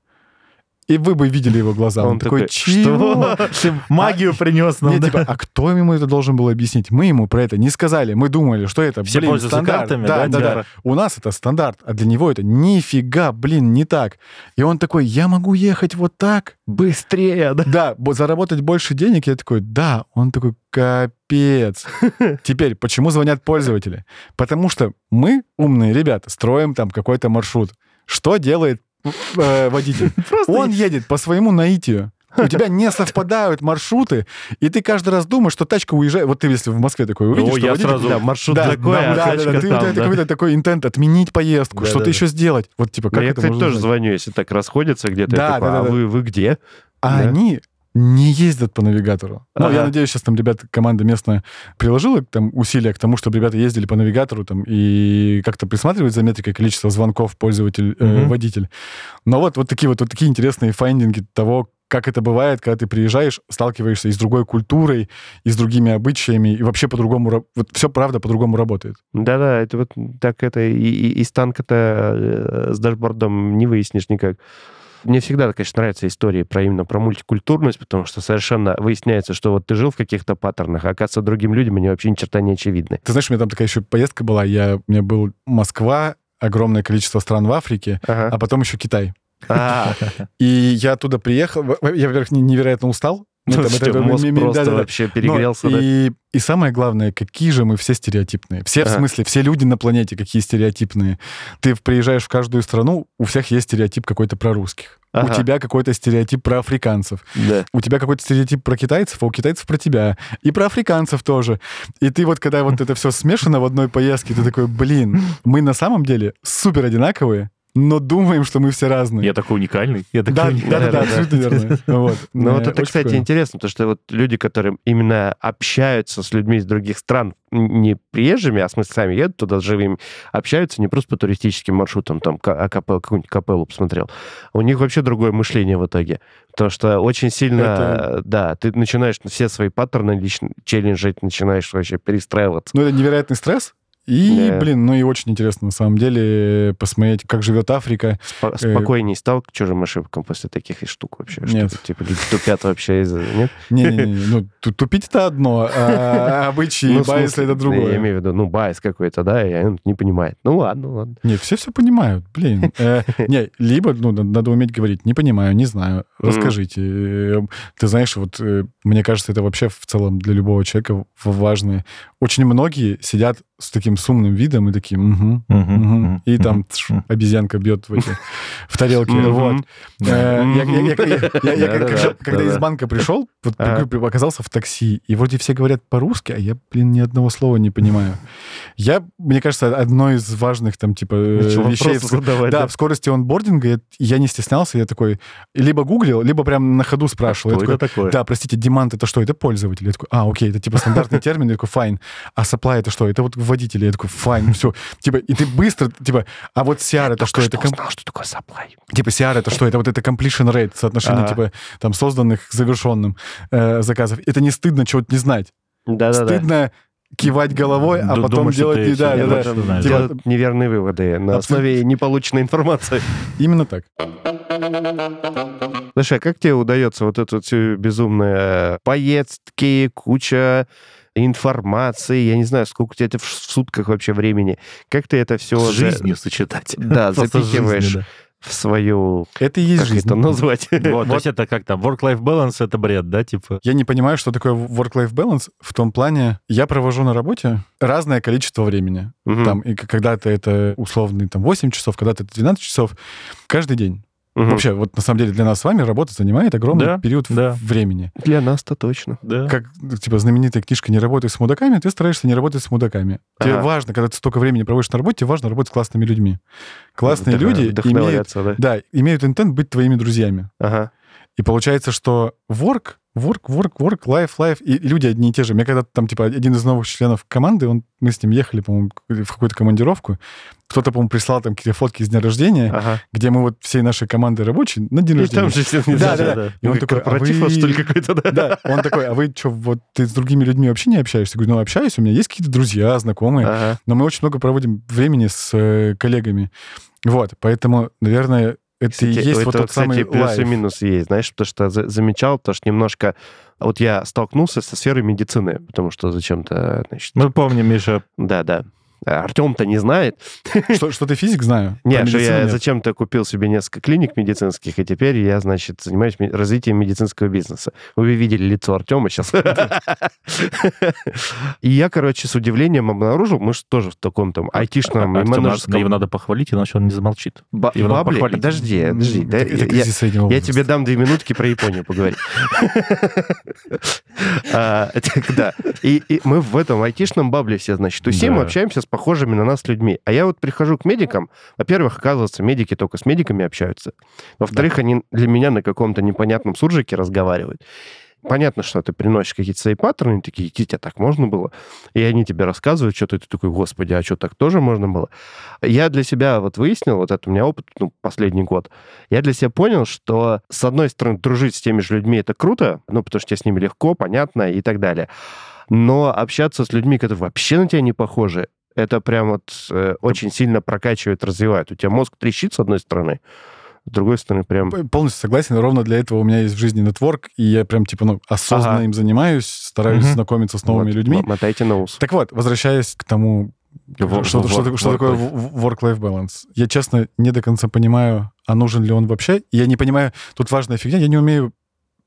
S1: И вы бы видели его глаза. Он,
S3: Он
S1: такой, чего? [LAUGHS]
S2: Ты магию принес нам,
S1: Не,
S2: да?
S1: типа, а кто ему это должен был объяснить? Мы ему про это не сказали. Мы думали, что это,
S2: Все
S1: блин, стандарт.
S2: картами,
S1: да,
S2: да,
S1: да, да. У нас это стандарт, а для него это нифига, блин, не так. И он такой, я могу ехать вот так?
S3: Быстрее, да?
S1: Да, бо- заработать больше денег? Я такой, да. Он такой, капец. Теперь, почему звонят пользователи? Потому что мы, умные ребята, строим там какой-то маршрут. Что делает э, водитель? [LAUGHS] Он едет по своему наитию. У тебя не [LAUGHS] совпадают маршруты, и ты каждый раз думаешь, что тачка уезжает. Вот ты, если в Москве такой увидишь,
S2: О,
S1: что
S2: я
S1: водитель-
S2: сразу...
S3: Да, маршрут
S1: да,
S3: такой,
S1: да,
S3: а
S1: да, да, ты, у
S3: там,
S1: тебя
S3: да.
S1: какой-то такой интент отменить поездку,
S3: Да,
S1: что-то
S3: да,
S1: еще сделать. Вот типа
S3: Ну,
S1: как
S3: я,
S1: это
S3: кстати,
S1: можно
S3: тоже звоню, если так расходятся где-то.
S1: Да,
S3: я такой,
S1: да, да,
S3: а
S1: да.
S3: Вы, вы где?
S1: А
S3: Да.
S1: они не ездят по навигатору. Ну, я
S3: Ага.
S1: надеюсь, сейчас там ребята, команда местная приложила там усилия к тому, чтобы ребята ездили по навигатору там и как-то присматривать за метрикой количества звонков пользователь, э, водитель. Но вот, вот такие вот, вот такие интересные файндинги того, как это бывает, когда ты приезжаешь, сталкиваешься и с другой культурой, и с другими обычаями, и вообще по-другому, вот все правда по-другому работает.
S3: Да-да, это вот так это и, и- из танка-то э, с дашбордом не выяснишь никак. Мне всегда, конечно, нравятся истории про именно про мультикультурность, потому что совершенно выясняется, что вот ты жил в каких-то паттернах, а оказывается, другим людям они вообще ни черта не очевидны.
S1: Ты знаешь, у меня там такая еще поездка была, я, у меня был Москва, огромное количество стран в Африке,
S3: Ага.
S1: а потом еще Китай.
S3: А, [LAUGHS]
S1: И я оттуда приехал, я, во-первых, не- невероятно устал. Там [LAUGHS] это-
S3: мозг
S1: ми- ми-
S3: просто вообще
S1: Но
S3: перегрелся, да?
S1: и, и самое главное, какие же мы все стереотипные. Все, в смысле, все люди на планете какие стереотипные. Ты приезжаешь в каждую страну, у всех есть стереотип какой-то про русских.
S3: Ага.
S1: У тебя какой-то стереотип про африканцев.
S3: Да.
S1: У тебя какой-то стереотип про китайцев, а у китайцев про тебя. И про африканцев тоже. И ты вот, когда вот это все смешано в одной поездке, ты такой, блин, мы на самом деле супер одинаковые, но думаем, что мы все разные.
S2: Я такой уникальный. Я такой
S1: Да, да,
S2: уникальный.
S1: да, да,
S3: да,
S1: абсолютно верно. Вот.
S3: Ну, вот это, кстати,
S1: прикольно.
S3: интересно, потому что вот люди, которые именно общаются с людьми из других стран, не приезжими, а в смысле сами едут туда живыми, общаются не просто по туристическим маршрутам, там, а капел- какую-нибудь капеллу посмотрел. У них вообще другое мышление в итоге. Потому что очень сильно,
S1: Это-
S3: да, ты начинаешь все свои паттерны лично челленджить, начинаешь вообще перестраиваться.
S1: Ну, это невероятный стресс. И,
S3: Да.
S1: блин, ну и очень интересно, на самом деле, посмотреть, как живет Африка.
S3: Спо- Спокойней стал к чужим ошибкам после таких штук вообще? Что
S1: Нет.
S3: типа люди тупят вообще из-за... Нет?
S1: Не-не-не, ну, ту- тупить это одно, а [LAUGHS] обычаи
S3: Ну,
S1: байсы это
S3: Я
S1: другое.
S3: имею в виду, ну, байс какой-то, да, и он не понимает. Ну, ладно, ладно.
S1: Не, все все понимают, блин. Э, [LAUGHS] Не, либо, ну, на- надо уметь говорить, не понимаю, не знаю, расскажите. Э, Ты знаешь, вот, э, мне кажется, это вообще в целом для любого человека важно. Очень многие сидят с таким сумным видом и «Мгм,
S2: Мгм,
S1: мгм».
S2: мгм,
S1: и там тш, обезьянка бьет в, эти, в тарелке. Вот. Я- когда- из банка пришел, оказался в такси, и вроде все говорят по-русски, а я, блин, ни одного слова не понимаю. Я, мне кажется, одно из важных там, типа, э, вещей... Да, в скорости онбординга я, не стеснялся, я такой либо гуглил, либо прям на ходу спрашивал.
S2: Что
S1: такой,
S2: это такое?
S1: да, простите, demand это что? Это пользователь. Я такой, а, окей, это типа стандартный [LAUGHS] термин. Я такой, fine. А supply это что? Это вот водитель. Я такой, fine, все. Типа, и ты быстро, типа, а вот CR это что? Это ком-
S3: знал, что такое supply.
S1: Типа CR это что? Это вот это completion rate, соотношение типа там созданных к завершенным э, заказов. Это не стыдно чего-то не знать.
S3: Да-да-да.
S1: Стыдно кивать головой, а потом
S2: думаешь,
S1: делать... Да. Типа,
S3: Делать неверные выводы на
S1: Абсолютно.
S3: основе неполученной информации.
S1: Именно так.
S3: Слушай, а как тебе удается вот эту всю безумную поездки, куча информации, я не знаю, сколько у тебя это в сутках вообще времени. Как ты это все...
S2: С жизнью сочетать.
S3: Да, [LAUGHS]
S2: Просто
S3: запихиваешь
S2: жизнью,
S3: в свою...
S1: Это и есть
S3: Как
S1: жизнь.
S3: это назвать? [LAUGHS]
S2: да. Вот, то есть это как там, work-life balance, это бред, да, типа?
S1: Я не понимаю, что такое work-life balance в том плане, я провожу на работе разное количество времени.
S3: Мгм.
S1: Там, и когда-то это условный там 8 часов, когда-то это 12 часов. Каждый день.
S3: Мгм.
S1: Вообще, вот на самом деле для нас с вами работа занимает огромный
S2: Да,
S1: период
S2: да.
S1: времени.
S3: Для нас-то точно.
S2: Да.
S1: Как, типа, знаменитая книжка «Не работай с мудаками», ты стараешься не работать с мудаками. Тебе
S3: Ага.
S1: важно, когда ты столько времени проводишь на работе, тебе важно работать с классными людьми. Классные
S3: Вдох-
S1: люди имеют,
S3: да?
S1: да, имеют интент быть твоими друзьями.
S3: Ага.
S1: И получается, что work, work, work, work, life, life, и люди одни и те же. Мне когда там, типа, один из новых членов команды, он, мы с ним ехали, по-моему, в какую-то командировку, кто-то, по-моему, прислал там какие-то фотки из дня рождения,
S3: Ага.
S1: где мы вот всей нашей командой рабочей на день
S3: И
S1: рождения.
S3: там же все
S1: Да, да, да. И он такой, а вы-
S3: что ли, какой-то, да?
S1: Да, он такой, а вы что, вот ты с другими людьми вообще не общаешься? Я говорю, ну, общаюсь, у меня есть какие-то друзья, знакомые,
S3: Ага.
S1: но мы очень много проводим времени с э, коллегами. Вот, поэтому, наверное, это
S3: Кстати,
S1: и есть
S3: это
S1: вот тот
S3: кстати,
S1: самый
S3: плюс и минус есть, знаешь, потому что за- замечал, то, что немножко... Вот я столкнулся со сферой медицины, потому что зачем-то, значит...
S2: Мы помним, Миша,
S3: Да, да. Артем-то не знает. [LAUGHS] [LAUGHS]
S1: Что, что ты физик, знаю.
S3: Нет, что я
S1: нет.
S3: зачем-то купил себе несколько клиник медицинских, и теперь я, значит, занимаюсь развитием медицинского бизнеса. Вы видели лицо Артема сейчас. [LAUGHS] И я, короче, с удивлением обнаружил, мы же тоже в таком там айтишном и менеджерском
S2: его надо похвалить, иначе он не замолчит.
S3: ба-
S2: его надо
S3: бабле.
S2: похвалить.
S3: Подожди, подожди. да,
S1: Это, это
S3: я- тебе дам две минутки про Японию поговорить. А, Да. И мы в этом айтишном бабле все, значит, тусим,
S2: Да.
S3: общаемся с похожими на нас людьми. А я вот прихожу к медикам, во-первых, оказывается, медики только с медиками общаются. Во-вторых, они для меня на каком-то непонятном суржике разговаривают. Понятно, что ты приносишь какие-то свои паттерны, такие, а так можно было. И они тебе рассказывают что-то, и ты такой, господи, а что, так тоже можно было? Я для себя вот выяснил, вот это у меня опыт, ну, последний год, я для себя понял, что, с одной стороны, дружить с теми же людьми это круто, ну, потому что тебе с ними легко, понятно и так далее. Но общаться с людьми, которые вообще на тебя не похожи, это прям вот э, очень сильно прокачивает, развивает. У тебя мозг трещит с одной стороны, с другой стороны, прям...
S1: Полностью согласен. Ровно для этого у меня есть в жизни нетворк, и я прям, типа, ну, осознанно
S3: Ага.
S1: им занимаюсь, стараюсь
S2: Мгм.
S1: знакомиться с новыми
S3: вот,
S1: людьми.
S3: Мотайте на ус.
S1: Так вот, возвращаясь к тому,
S2: Wo-
S1: что,
S2: wo-
S1: что,
S2: wo-
S1: что такое
S2: work-life
S1: balance. Я, честно, не до конца понимаю, а нужен ли он вообще. Я не понимаю, тут важная фигня, я не умею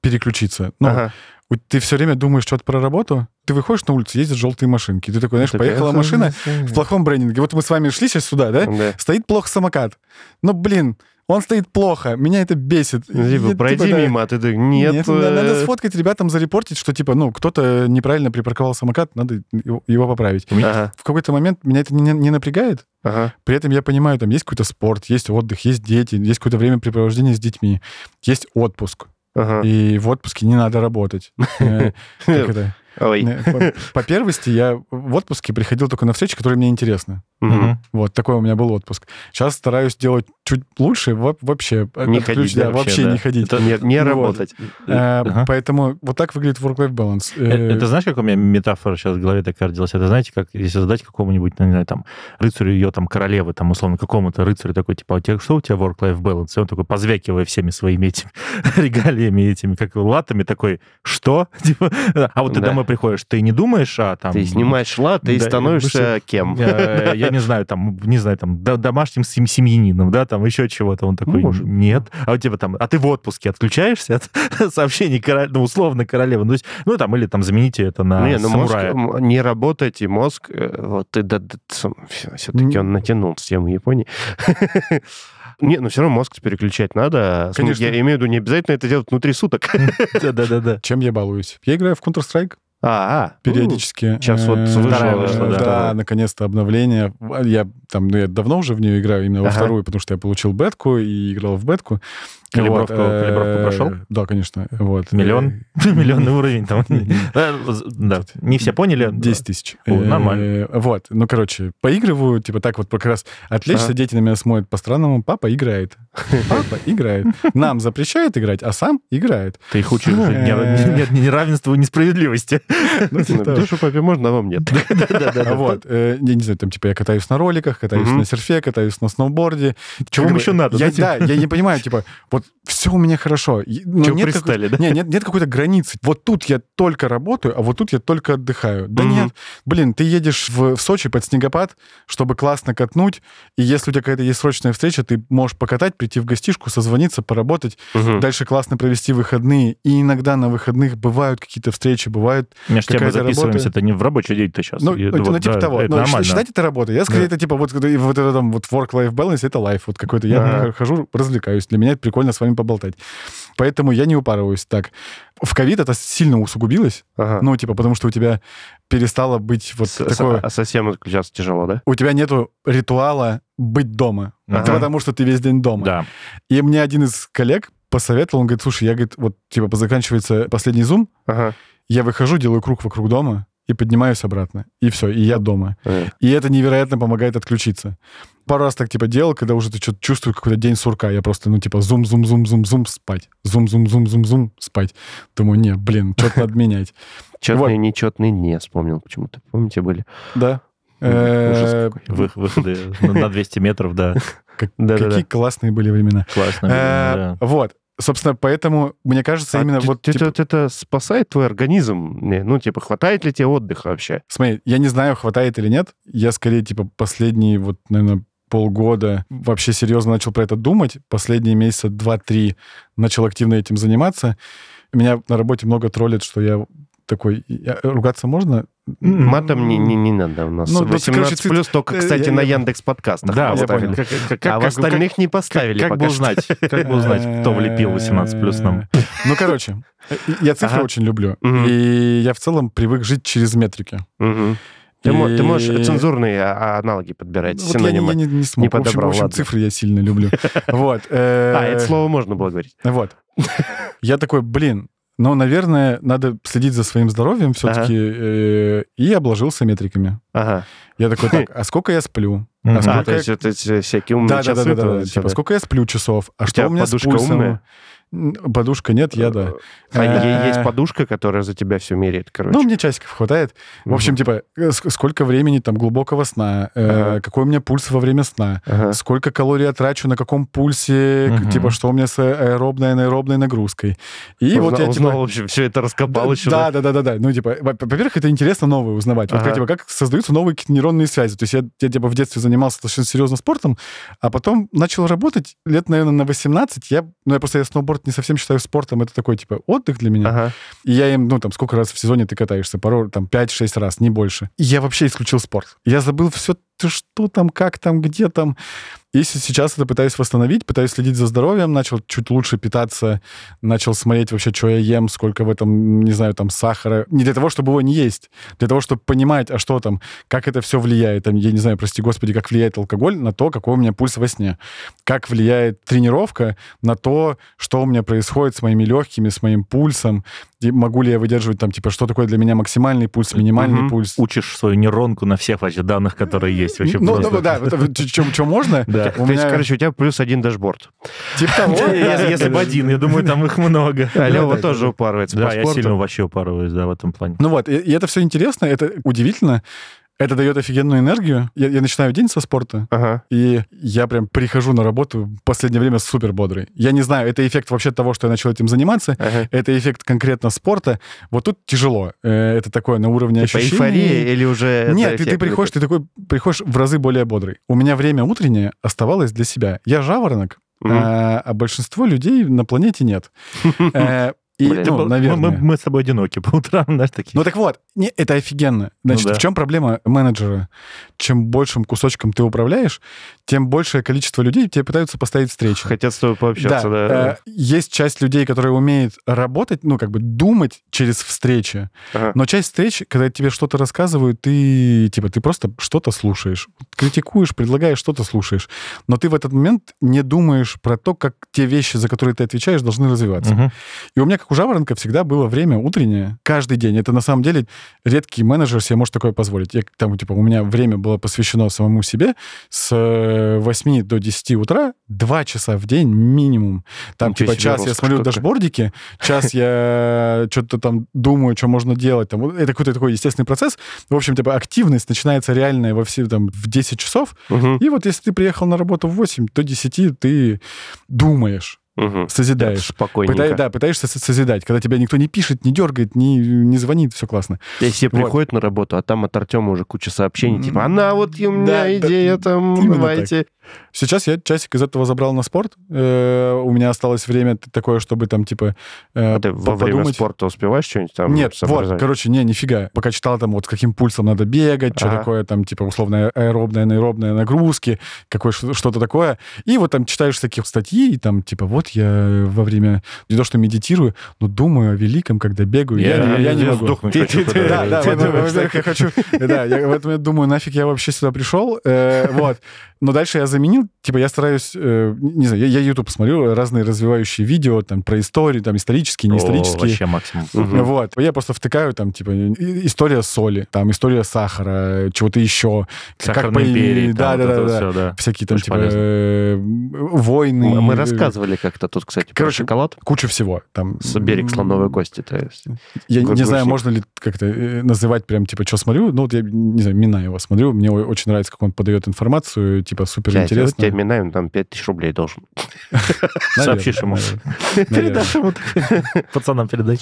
S1: переключиться. Ну,
S3: Ага.
S1: Ты все время думаешь что-то про работу, ты выходишь на улицу, ездят желтые машинки, ты такой, знаешь,
S3: Такая,
S1: поехала
S3: «Ага,
S1: машина
S3: да,
S1: в плохом брендинге. Вот мы с вами шли сейчас сюда, да?
S3: Да.
S1: Стоит плохо самокат. Ну, блин, он стоит плохо, меня это бесит.
S3: Ну, Типа,
S1: Я,
S3: пройди
S1: да,
S3: мимо, а ты так, нет.
S1: на- надо
S3: э,
S1: сфоткать ребятам, зарепортить, что, типа, ну, кто-то неправильно припарковал самокат, надо его, его поправить.
S3: Ага,
S1: В какой-то момент меня это не, не напрягает,
S3: ага.
S1: при этом я понимаю, там есть какой-то спорт, есть отдых, есть дети, есть какое-то времяпрепровождение с детьми, есть отпуск.
S3: Ага.
S1: И в отпуске не надо работать. [LAUGHS] Э, как это?
S3: Ой.
S1: Э, по- первости, я в отпуске приходил только на встречи, которые мне интересны.
S3: Мгм.
S1: Вот, такой у меня был отпуск. Сейчас стараюсь делать чуть лучше, во- вообще.
S3: Не
S1: отключ-
S3: ходить,
S1: да,
S3: да,
S1: вообще
S2: вообще, да.
S1: не ходить.
S2: Это-
S3: Не, не
S1: Вот.
S3: работать.
S1: Э,
S2: Ага.
S1: Поэтому вот так выглядит work-life balance.
S2: Э,
S1: Э,
S2: Это знаешь, как у меня метафора сейчас в голове такая родилась? Это знаете, как если задать какому-нибудь, ну, не знаю, там, рыцарю ее там королевы, там, условно, какому-то рыцарю такой, типа, а у тебя что у тебя work-life balance? И он такой, позвякивая всеми своими этими [LAUGHS] регалиями, этими, как латами, такой, что? [LAUGHS] Типа, а вот ты
S3: Да.
S2: домой приходишь, ты не думаешь, а там...
S3: Ты снимаешь лад и
S2: Да,
S3: становишься кем?
S2: э, Я не знаю, там, не знаю, там, до- домашним сем- семьянином, да, там, еще чего-то. Он такой,
S3: Может.
S2: нет. А у тебя там, а ты в отпуске отключаешься от [LAUGHS] сообщений, короля- ну, условно, королевы. Ну, то есть, ну, там, или там, замените это на
S3: Не, ну мозг,
S2: самурая.
S3: м, не работать, и мозг, э, вот ты, да, все-таки он натянул с тему Японии. [LAUGHS] Не, ну все равно мозг переключать надо.
S1: Конечно.
S3: Я имею в виду, не обязательно это делать внутри суток. [LAUGHS]
S2: Да-да-да.
S1: Чем я балуюсь? Я играю в Counter-Strike
S3: А, а.
S1: периодически.
S3: Сейчас вот
S1: Э,
S2: Вторая вышла, да.
S1: Да, наконец-то обновление. Я там, ну, я давно уже в нее играю, именно во вторую, потому что я получил бетку и играл в бетку.
S2: Калибровку-
S1: Вот, э,
S2: калибровку прошел?
S1: Да, конечно. Вот.
S2: Миллион? [LAUGHS] Миллионный уровень там. [LAUGHS] Да, не все поняли.
S1: 10 тысяч.
S2: Нормально.
S1: Э, Вот, ну, короче, поигрываю, типа так вот как раз отвлечься,
S3: Ага.
S1: дети на меня смотрят по-странному, папа играет. [LAUGHS] Папа играет. Нам запрещает играть, а сам играет.
S2: Ты их учишь
S1: Э.
S2: нет неравенства и несправедливости.
S1: Ну, типа того.
S3: Душу папе можно, а вам нет.
S1: Вот, э, я не знаю, там, типа, я катаюсь на роликах, катаюсь на серфе, катаюсь на сноуборде.
S2: Чего вам
S1: бы,
S2: еще надо? Да,
S1: я не понимаю, типа, вот все у меня хорошо. но
S2: Чего
S1: нет
S2: пристали,
S1: какой-
S2: да?
S1: Не, нет, нет какой-то границы. Вот тут я только работаю, а вот тут я только отдыхаю. Да
S3: Мгм.
S1: нет. Блин, ты едешь в, в Сочи под снегопад, чтобы классно катнуть, и если у тебя какая-то есть срочная встреча, ты можешь покатать, прийти в гостишку, созвониться, поработать,
S3: Мгм.
S1: дальше классно провести выходные. И иногда на выходных бывают какие-то встречи, бывают
S2: Между тем мы записываемся,
S1: работа.
S2: это не в рабочий день-то сейчас.
S1: ну,
S2: И
S1: ну,
S2: вот,
S1: ну, типа
S2: да,
S1: того.
S2: Это
S1: Ну,
S2: нормально.
S1: считать это работой. Я скорее
S2: Да.
S1: это типа вот, вот это там вот work-life balance, это лайф вот какой-то. Я хожу, развлекаюсь. Для меня это прикольно с вами поболтать. Поэтому я не упарываюсь так. В ковид это сильно усугубилось.
S3: Ага.
S1: Ну, типа, потому что у тебя перестало быть вот
S3: С-
S1: такое...
S3: А совсем отключаться тяжело, да?
S1: У тебя нету ритуала быть дома.
S2: Ага.
S1: Это потому что ты весь день дома.
S2: Да.
S1: И мне один из коллег посоветовал, он говорит, слушай, я, говорит, вот, типа, заканчивается последний зум,
S3: Ага.
S1: я выхожу, делаю круг вокруг дома и поднимаюсь обратно. И все, и я дома.
S3: Э.
S1: И это невероятно помогает отключиться. Пару раз так, типа, делал, когда уже ты что-то чувствуешь какой-то день сурка. Я просто, ну, типа, зум-зум-зум-зум-зум, спать. Зум-зум-зум-зум-зум, спать. Думаю, не, блин, что-то надо менять.
S3: Четные, нечетные не вспомнил почему-то. Помните, были?
S1: Да. Э.
S2: Вы- Выходы на на 200 метров, да. [LAUGHS]
S1: Какие классные были времена.
S2: Классно.
S1: Э,
S2: да.
S1: Вот. Собственно, поэтому, мне кажется,
S3: А
S1: именно
S3: ты-
S1: вот...
S3: ты-
S1: типа,
S3: это спасает твой организм? Не, Ну, типа, хватает ли тебе отдыха вообще?
S1: Смотри, я не знаю, хватает или нет. Я скорее, типа, последние, вот, наверное, полгода вообще серьезно начал про это думать. Последние месяца два-три начал активно этим заниматься. Меня на работе много троллят, что я такой... я- ругаться можно?
S3: Матом не, не, не надо у нас.
S1: Ну, вот,
S3: 18
S1: короче,
S3: плюс только,
S1: э,
S3: кстати,
S1: я-
S3: на
S1: я-
S3: Яндекс подкастах.
S2: Да,
S1: я понял.
S2: как- как- как-
S3: а в
S2: как-
S3: остальных не поставили
S2: Как бы
S3: пока что.
S2: узнать, как бы узнать, кто влепил 18 плюс нам? [LAUGHS]
S1: Ну, короче, я цифры
S3: Ага.
S1: очень люблю.
S3: Мгм.
S1: И я в целом привык жить через метрики.
S3: Мгм. Ты,
S1: И-
S3: ты можешь цензурные а- аналоги подбирать,
S1: Вот я, не-
S3: синонимы.
S1: я не, не смог.
S3: Не
S1: в общем,
S3: подобрал,
S1: в общем,
S3: ладно.
S1: цифры я сильно люблю. [LAUGHS] Вот. э,
S3: А, это слово можно было говорить.
S1: Вот. [LAUGHS] Я такой, блин, ну, наверное, надо следить за своим здоровьем все-таки. И обложился метриками.
S3: Ага.
S1: Я такой, так, а сколько я сплю? А
S3: А,
S1: сколько
S3: то
S1: я-
S3: есть вот эти всякие умные
S1: Да,
S3: часы.
S1: да, да, да. Типа, сколько я сплю часов? А
S3: У
S1: что у меня с
S3: подушка
S1: пульсом?
S3: умная?
S1: Подушка нет, я да.
S3: А е- есть
S1: Э,
S3: подушка, которая за тебя все меряет, короче.
S1: Ну, мне часиков хватает. В общем, типа, э, ск- сколько времени там глубокого сна, э, какой у меня пульс во время сна, сколько калорий я трачу, на каком пульсе, типа, что у меня с аэробной, анаэробной нагрузкой. И вот я, типа...
S3: в общем, все это раскопал еще.
S1: Да, да, да, да, да. Ну, типа, во- во-первых, это интересно новое узнавать. Вот типа, как создаются новые нейронные связи. То есть я, я типа, в детстве занимался достаточно серьезно спортом, а потом начал работать лет, наверное, на 18. Я, ну, я просто я сноуборд не совсем считаю спортом. Это такой, типа, отдых для меня.
S3: Ага.
S1: И я им, ну, там, сколько раз в сезоне ты катаешься? Пару, там, 5-6 раз, не больше. И я вообще исключил спорт. Я забыл все, что там, как там, где там. И сейчас это пытаюсь восстановить, пытаюсь следить за здоровьем, начал чуть лучше питаться, начал смотреть вообще, что я ем, сколько в этом, не знаю, там, сахара. Не для того, чтобы его не есть, для того, чтобы понимать, а что там, как это все влияет. Там, я не знаю, прости господи, как влияет алкоголь на то, какой у меня пульс во сне. Как влияет тренировка на то, что у меня происходит с моими легкими, с моим пульсом. И могу ли я выдерживать там, типа, что такое для меня максимальный пульс, минимальный
S3: Мгм.
S1: пульс.
S2: Учишь свою нейронку на всех вообще данных, которые есть вообще
S1: Ну,
S2: просто.
S1: ну, да, что можно.
S2: Да.
S1: У
S3: То есть,
S1: меня
S3: короче, у тебя плюс один дашборд.
S1: типа того. да.
S2: Если бы один, я думаю, там их много.
S3: А Лева
S1: да,
S3: тоже
S1: да.
S3: упарывается
S2: Да, я сильно вообще упарываюсь, да, в этом плане.
S1: Ну вот, и это все интересно, это удивительно. Это дает офигенную энергию. Я, я начинаю день со спорта,
S3: Ага.
S1: и я прям прихожу на работу в последнее время супер бодрый. Я не знаю, это эффект вообще того, что я начал этим заниматься,
S3: Ага.
S1: это эффект конкретно спорта. Вот тут тяжело. Э, Это такое на уровне
S3: Типа
S1: ощущений.
S3: эйфория или уже...
S1: Нет, ты, ты приходишь, ты такой приходишь в разы более бодрый. У меня время утреннее оставалось для себя. Я жаворонок,
S3: Мгм.
S1: а, а большинство людей на планете нет. [LAUGHS] И,
S3: Блин,
S1: ну,
S2: Мы-
S1: наверное.
S2: Мы, мы с тобой одиноки по утрам, знаешь, такие.
S1: Ну так вот, не, это офигенно. Значит,
S2: да.
S1: в чем проблема менеджера? Чем большим кусочком ты управляешь, тем большее количество людей тебе пытаются поставить встречи.
S3: Хотят с тобой пообщаться, да.
S1: э, есть часть людей, которые умеют работать, ну, как бы думать через встречи.
S3: Ага.
S1: Но часть встреч, когда тебе что-то рассказывают, ты, типа, ты просто что-то слушаешь. Критикуешь, предлагаешь, что-то слушаешь. Но ты в этот момент не думаешь про то, как те вещи, за которые ты отвечаешь, должны развиваться.
S2: Мгм.
S1: И у меня, как у Жаворонка, всегда было время утреннее, каждый день. Это, на самом деле, редкий менеджер себе может такое позволить. Я, там, типа, у меня время было посвящено самому себе с э, 8 до 10 утра, 2 часа в день минимум. Там,
S3: Ничего
S1: типа, час я смотрю дашбордики, час я что-то там думаю, что можно делать. Там, это какой-то такой естественный процесс. В общем, типа, активность начинается реальная во все, там, в 10 часов.
S3: Мгм,
S1: И вот если ты приехал на работу в 8, то 10 ты думаешь,
S3: мгм.
S1: созидаешь.
S3: Спокойненько.
S1: Пытай- да, пытаешься со- созидать, когда тебя никто не пишет, не дергает, не, не звонит, все классно.
S3: И все
S1: Вот.
S3: приходят на работу, а там от Артема уже куча сообщений, типа, она вот у меня
S1: Да, да,
S3: идея там,
S1: именно
S3: давайте.
S1: Сейчас я часик из этого забрал на спорт. Э, у меня осталось время такое, чтобы там, типа, э,
S3: А ты во время спорта успеваешь что-нибудь там
S1: Нет, вот, короче, не, нифига. Пока читал там, вот с каким пульсом надо бегать, что
S3: Ага.
S1: такое там, типа, условно, аэробная, аэробная нагрузки, какое что-то такое. И вот там читаешь таких статьи, и там, типа, вот я во время, не то что медитирую, но думаю о великом, когда бегаю. Я, не- я не могу.
S3: Ты-
S2: хочу,
S3: ты-
S1: Да, да, во-первых, я [LAUGHS] хочу... Да, я в этом я думаю, нафиг я вообще сюда пришел. э, Вот. Но дальше я заменил, типа, я стараюсь, э, не знаю, я, я YouTube смотрю, разные развивающие видео, там, про историю, там, исторические, не
S2: О. Вообще максимум.
S3: Мгм.
S1: Вот. Я просто втыкаю там, типа, история соли, там, история сахара, чего-то еще.
S2: Сахарной
S1: по-
S2: империи.
S1: Да,
S2: там
S1: да, да, да.
S2: всё, да.
S1: Всякие там,
S2: Очень
S1: типа, э, войны.
S3: Мы мы рассказывали как-то тут, кстати, про
S1: Короче,
S3: шоколад.
S1: Куча всего. Там,
S3: С берег слоновой кости, то есть.
S1: Я не
S3: Гургушник.
S1: знаю, можно ли как-то э, называть прям, типа, что смотрю. Ну, вот я, не знаю, Минаева смотрю. Мне очень нравится, как он подает информацию. Типа, супер интересно.
S3: тебе Минаев там 5000 рублей должен. [LAUGHS]
S2: Сообщишь ему.
S1: Передашь
S2: ему. Пацанам передай.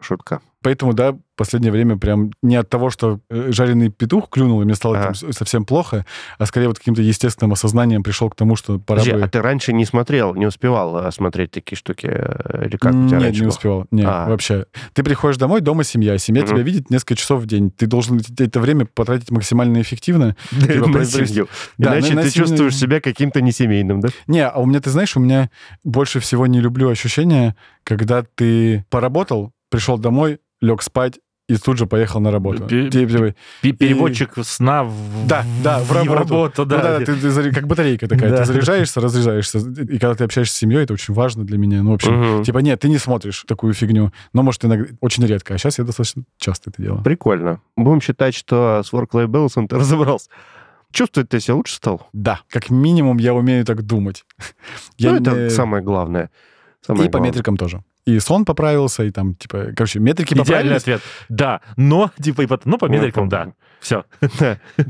S3: Шутка.
S1: Поэтому, да, в последнее время прям не от того, что э, жареный петух клюнул, и мне стало
S3: Ага.
S1: там совсем плохо, а скорее вот каким-то естественным осознанием пришел к тому, что пора
S3: Подожди,
S1: бы...
S3: а ты раньше не смотрел, не успевал а, смотреть такие штуки? э, Или как у тебя
S1: Нет, не
S3: было?
S1: успевал. Нет,
S3: А.
S1: вообще. Ты приходишь домой, дома семья. Семья
S3: Мгм.
S1: тебя видит несколько часов в день. Ты должен это время потратить максимально эффективно. [LAUGHS] Типа,
S3: На
S1: провести-
S3: семью.
S1: Да,
S3: Иначе
S1: на- на
S3: ты чувствуешь себя каким-то несемейным, да?
S1: Не, а у меня, ты знаешь, у меня больше всего не люблю ощущение, когда ты поработал, пришел домой, лег спать, и тут же поехал на работу. Типа,
S2: Пе- Переводчик сна в,
S1: Да, да, в работу.
S2: да.
S1: Ну да, ты, ты как батарейка такая.
S2: Да.
S1: Ты заряжаешься, разряжаешься. И когда ты общаешься с семьей, это очень важно для меня. Ну, в общем, типа, нет, ты не смотришь такую фигню. Но, может, иногда очень редко. А сейчас я достаточно часто это делаю.
S3: Прикольно. Будем считать, что с work-life balance ты разобрался. Чувствует ты себя лучше стал?
S1: Да, как минимум я умею так думать. [LAUGHS] Я
S3: ну, это
S1: не-
S3: самое главное. Самое
S1: И по
S3: главное.
S1: метрикам тоже. И сон поправился, и там, типа, короче, метрики
S2: Идеальный
S1: поправились.
S2: ответ. Да, но, типа, и потом, ну, по
S3: Ну,
S2: метрикам, да. Все.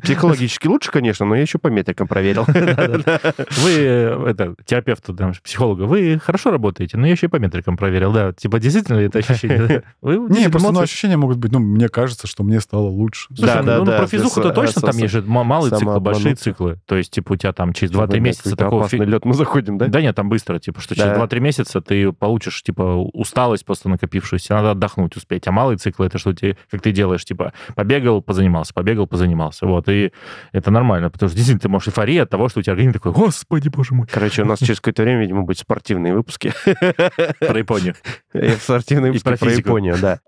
S3: Психологически лучше, конечно, но я еще по метрикам проверил. [LAUGHS]
S2: Вы, э, это, терапевту, там, психологу, вы хорошо работаете, но я еще и по метрикам проверил, да. Типа, действительно ли это ощущение?
S1: Не, просто ну, ощущения могут быть, ну, мне кажется, что мне стало лучше.
S3: Да,
S2: ну,
S3: да,
S2: ну,
S3: да,
S2: про физуху-то точно там есть же ма- малые циклы, большие циклы. То есть, типа, у тебя там через 2-3
S3: Да,
S2: месяца такого...
S3: лед мы заходим, да?
S2: Да нет, там быстро, типа, что через
S3: Да.
S2: 2-3 месяца ты получишь, типа, усталость просто накопившуюся, надо отдохнуть успеть. А малые циклы это что ты, как ты делаешь, типа, побегал, позанимался, побегал, позанимался. Вот, и это нормально, потому что действительно ты можешь эйфория от того, что у тебя организм такой, господи, боже мой,
S3: Короче, у нас через какое-то время, видимо, будут спортивные выпуски.
S2: про Японию. [LAUGHS]
S3: И Спортивные выпуски
S2: про.
S3: Японию, да.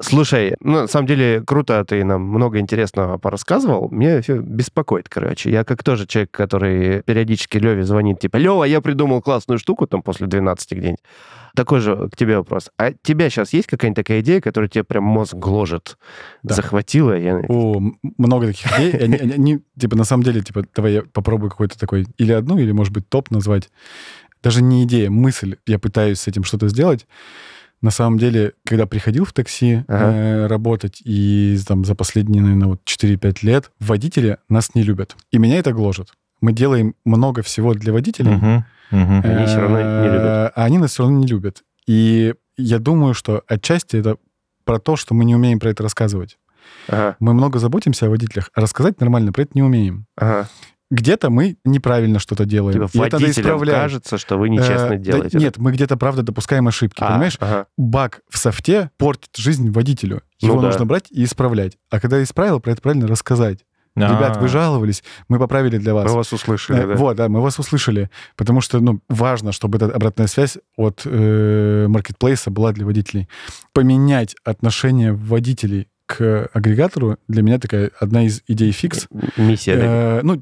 S3: Слушай, ну, на самом деле, круто, ты нам много интересного порассказывал. Мне все беспокоит, короче. Я как тоже человек, который периодически Леве звонит, типа, Лева, я придумал классную штуку, там, после 12 где-нибудь. Такой же к тебе вопрос. А тебя сейчас есть какая-нибудь такая идея, которая тебе прям мозг гложет,
S1: Да.
S3: захватила? Я...
S1: О, много таких идей. [LAUGHS] Они, они- они, типа, на самом деле, типа, давай я попробую какой-то такой, или одну, или, может быть, топ назвать. Даже не идея, мысль. Я пытаюсь с этим что-то сделать. На самом деле, когда приходил в такси
S3: Ага.
S1: э, работать, и там за последние, наверное, вот 4-5 лет, водители нас не любят. И меня это гложет. Мы делаем много всего для водителей,
S2: Мгм, мгм.
S3: Они всё равно не любят.
S1: А они нас все равно не любят. И я думаю, что отчасти это про то, что мы не умеем про это рассказывать.
S3: Ага,
S1: Мы много заботимся о водителях, а рассказать нормально про это не умеем.
S3: ага.
S1: Где-то мы неправильно что-то делаем.
S3: Типа
S1: это надо исправлять.
S3: кажется, что вы нечестно
S1: Э, да
S3: делаете.
S1: нет, мы где-то, правда, допускаем ошибки.
S3: А,
S1: Понимаешь,
S3: ага.
S1: баг в софте портит жизнь водителю.
S3: Ну
S1: Его
S3: да.
S1: нужно брать и исправлять. А когда исправил, про это правильно рассказать. Ребят,
S2: А.
S1: вы жаловались, мы поправили для вас.
S3: Мы вас услышали,
S1: Э,
S3: да.
S1: Вот, да, мы вас услышали, потому что ну, важно, чтобы эта обратная связь от э, маркетплейса была для водителей. Поменять отношение водителей к агрегатору для меня такая одна из идей фикс.
S3: Миссия. да.
S1: Э, ну,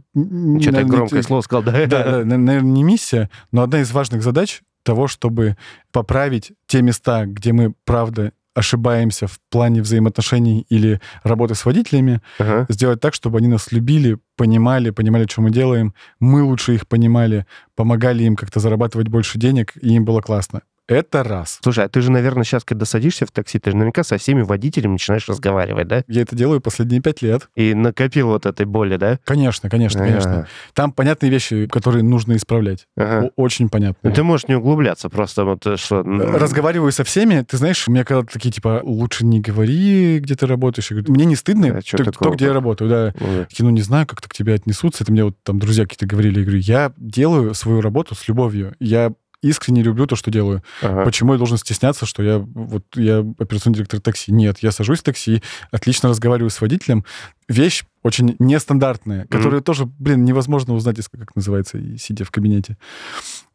S3: Что-то
S1: наверное,
S3: громкое
S1: не-
S3: слово сказал, да?
S1: Да, да, на- наверное, не миссия, но одна из важных задач того, чтобы поправить те места, где мы, правда, ошибаемся в плане взаимоотношений или работы с водителями,
S3: Ага.
S1: сделать так, чтобы они нас любили, понимали, понимали, что мы делаем, мы лучше их понимали, помогали им как-то зарабатывать больше денег, и им было классно. Это раз.
S3: Слушай, а ты же, наверное, сейчас, когда садишься в такси, ты же наверняка со всеми водителями начинаешь разговаривать, да?
S1: Я это делаю последние пять лет.
S3: И накопил вот этой боли, да?
S1: Конечно, конечно, конечно. Там понятные вещи, которые нужно исправлять.
S3: Ага.
S1: О- Очень
S3: Ну,
S1: понятные.
S3: ты можешь не углубляться, просто вот э, что... м,
S1: Разговариваю со всеми, ты знаешь, у меня когда такие, типа, лучше не говори, где ты работаешь. Я говорю, мне не стыдно,
S3: А
S1: то, то, где я работаю, да.
S3: ну, да.
S1: Такие, ну, не знаю, как-то к тебе отнесутся. Это мне вот там друзья какие-то говорили. Я говорю, я делаю свою работу с любовью. Я искренне люблю то, что делаю.
S3: Ага.
S1: Почему я должен стесняться, что я вот я операционный директор такси? Нет, я сажусь в такси, отлично разговариваю с водителем. Вещь очень нестандартная, которую тоже, блин, невозможно узнать, как называется, сидя в кабинете.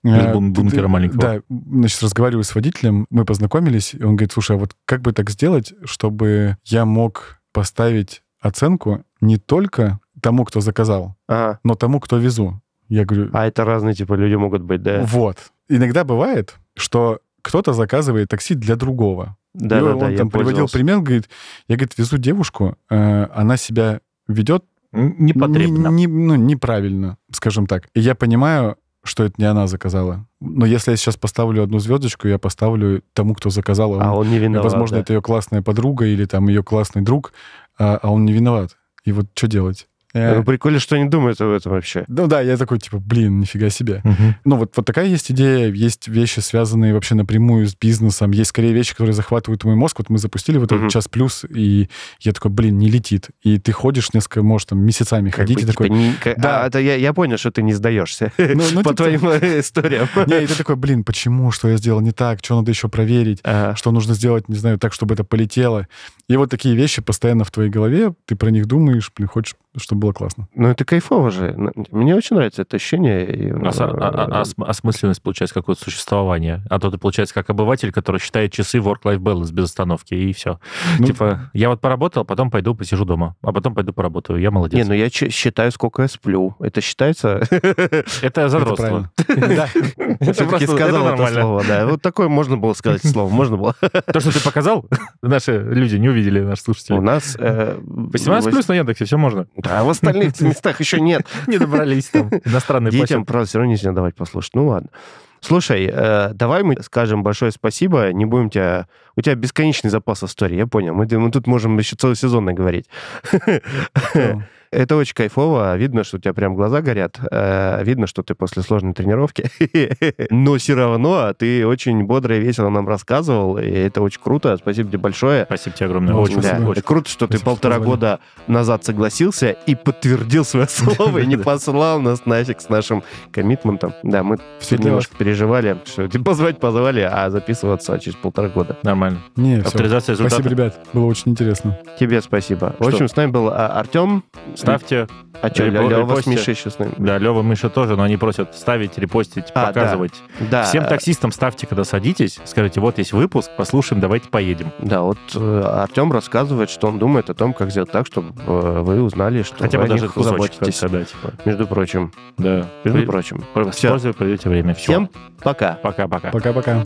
S2: Без
S1: Э, ты-
S2: бункера маленького.
S1: Да, значит, разговариваю с водителем, мы познакомились, и он говорит, слушай, а вот как бы так сделать, чтобы я мог поставить оценку не только тому, кто заказал,
S3: Ага.
S1: но тому, кто везу. Я говорю,
S3: А это разные типа люди могут быть, да?
S1: вот. Иногда бывает, что кто-то заказывает такси для другого.
S3: Да,
S1: И
S3: да,
S1: он
S3: да, я
S1: там приводил
S3: пользовался.
S1: пример, говорит, я, говорит, везу девушку, э, она себя ведет
S2: Непотребно.
S1: не- ну, неправильно, скажем так. И я понимаю, что это не она заказала. Но если я сейчас поставлю одну звездочку, я поставлю тому, кто заказал.
S3: А
S1: он-
S3: он не виноват,
S1: возможно,
S3: да.
S1: это ее классная подруга или там ее классный друг, а, а он не виноват. И вот что делать? Э,
S3: Ну, прикольно, что они думают об этом вообще.
S1: Ну да, я такой, типа, блин, нифига себе.
S2: Мгм.
S1: Ну, вот, вот такая есть идея, есть вещи, связанные вообще напрямую с бизнесом, есть скорее вещи, которые захватывают мой мозг. Вот мы запустили вот
S3: Мгм.
S1: этот час плюс, и я такой, блин, не летит. И ты ходишь несколько, может, там, месяцами
S3: Как
S1: ходить,
S3: бы,
S1: и
S3: типа,
S1: такой...
S3: не-
S1: Да.
S3: А, это я, я понял, что ты не сдаешься.
S1: Ну, ну, [LAUGHS]
S3: По
S1: типа-
S3: твоим э, [LAUGHS] историям.
S1: Не, и ты такой, блин, почему, что я сделал не так, что надо еще проверить,
S3: Ага.
S1: что нужно сделать, не знаю, так, чтобы это полетело. И вот такие вещи постоянно в твоей голове, ты про них думаешь, блин, хочешь, чтобы было классно.
S3: Ну, это кайфово же. Ну, Мне очень нравится это ощущение. и,
S2: Ос- а- а- а-
S3: э,
S2: ос- осмысленность, получается, какое-то существование. А то ты, получается, как обыватель, который считает часы work-life balance без остановки, и все.
S1: Ну,
S2: Типа, я вот поработал, потом пойду посижу дома, а потом пойду поработаю. Я молодец.
S3: Не, ну я ч- считаю, сколько я сплю. Это считается... [LAUGHS]
S2: это задротство.
S3: Все-таки [LAUGHS]
S2: просто-
S3: сказал
S2: это
S3: слово, да. Вот такое можно было сказать слово, можно было. [LAUGHS]
S2: То, что ты показал, наши люди не увидели, наши
S3: У
S2: слушатели.
S3: нас... э,
S2: 18
S3: вось-
S2: плюс на Яндексе, все можно.
S3: Да, в остальных [LAUGHS] местах еще нет.
S2: Не добрались там. Иностранные
S3: Детям, правда, все равно нельзя давать послушать. Ну ладно. Слушай, э, давай мы скажем большое спасибо, не будем тебя... У тебя бесконечный запас истории, я понял. Мы, мы тут можем еще целый сезон наговорить. Это очень кайфово. Видно, что у тебя прям глаза горят. Э, Видно, что ты после сложной тренировки. [LAUGHS] Но все равно ты очень бодро и весело нам рассказывал. И это очень круто. Спасибо тебе большое.
S2: Спасибо тебе огромное.
S1: Ну,
S2: Очень,
S3: Да, это круто, что ты
S1: Спасибо, что
S3: полтора
S1: позвали.
S3: года назад согласился и подтвердил свое [LAUGHS] слово и не послал нас нафиг с нашим коммитментом. Да, мы
S1: для
S3: немножко переживали, что типа, [LAUGHS] позвать позвали, а записываться через полтора года.
S2: Нормально.
S1: Не, все.
S2: Авторизация результата.
S1: Спасибо, ребят. Было очень интересно.
S3: Тебе спасибо. В
S2: Что?
S3: общем, с нами был а, Артем.
S2: Ставьте.
S3: А что,
S2: Репо-
S3: Лева с. Мишей еще с нами?
S2: Да, Лева, Миша тоже, но они просят ставить, репостить,
S3: А,
S2: показывать.
S3: Да.
S2: Всем таксистам ставьте, когда садитесь. Скажите, вот есть выпуск, послушаем, давайте поедем.
S3: Да, вот э, Артем рассказывает, что он думает о том, как сделать так, чтобы э, вы узнали, что
S2: Хотя
S3: вы
S2: бы
S3: о
S2: даже
S3: них заботитесь.
S2: да, типа.
S3: Между прочим.
S2: Да.
S3: Между
S2: Вы-
S3: прочим.
S2: Используя, проведете время. Всё.
S3: Всем пока.
S2: Пока-пока.
S1: Пока-пока.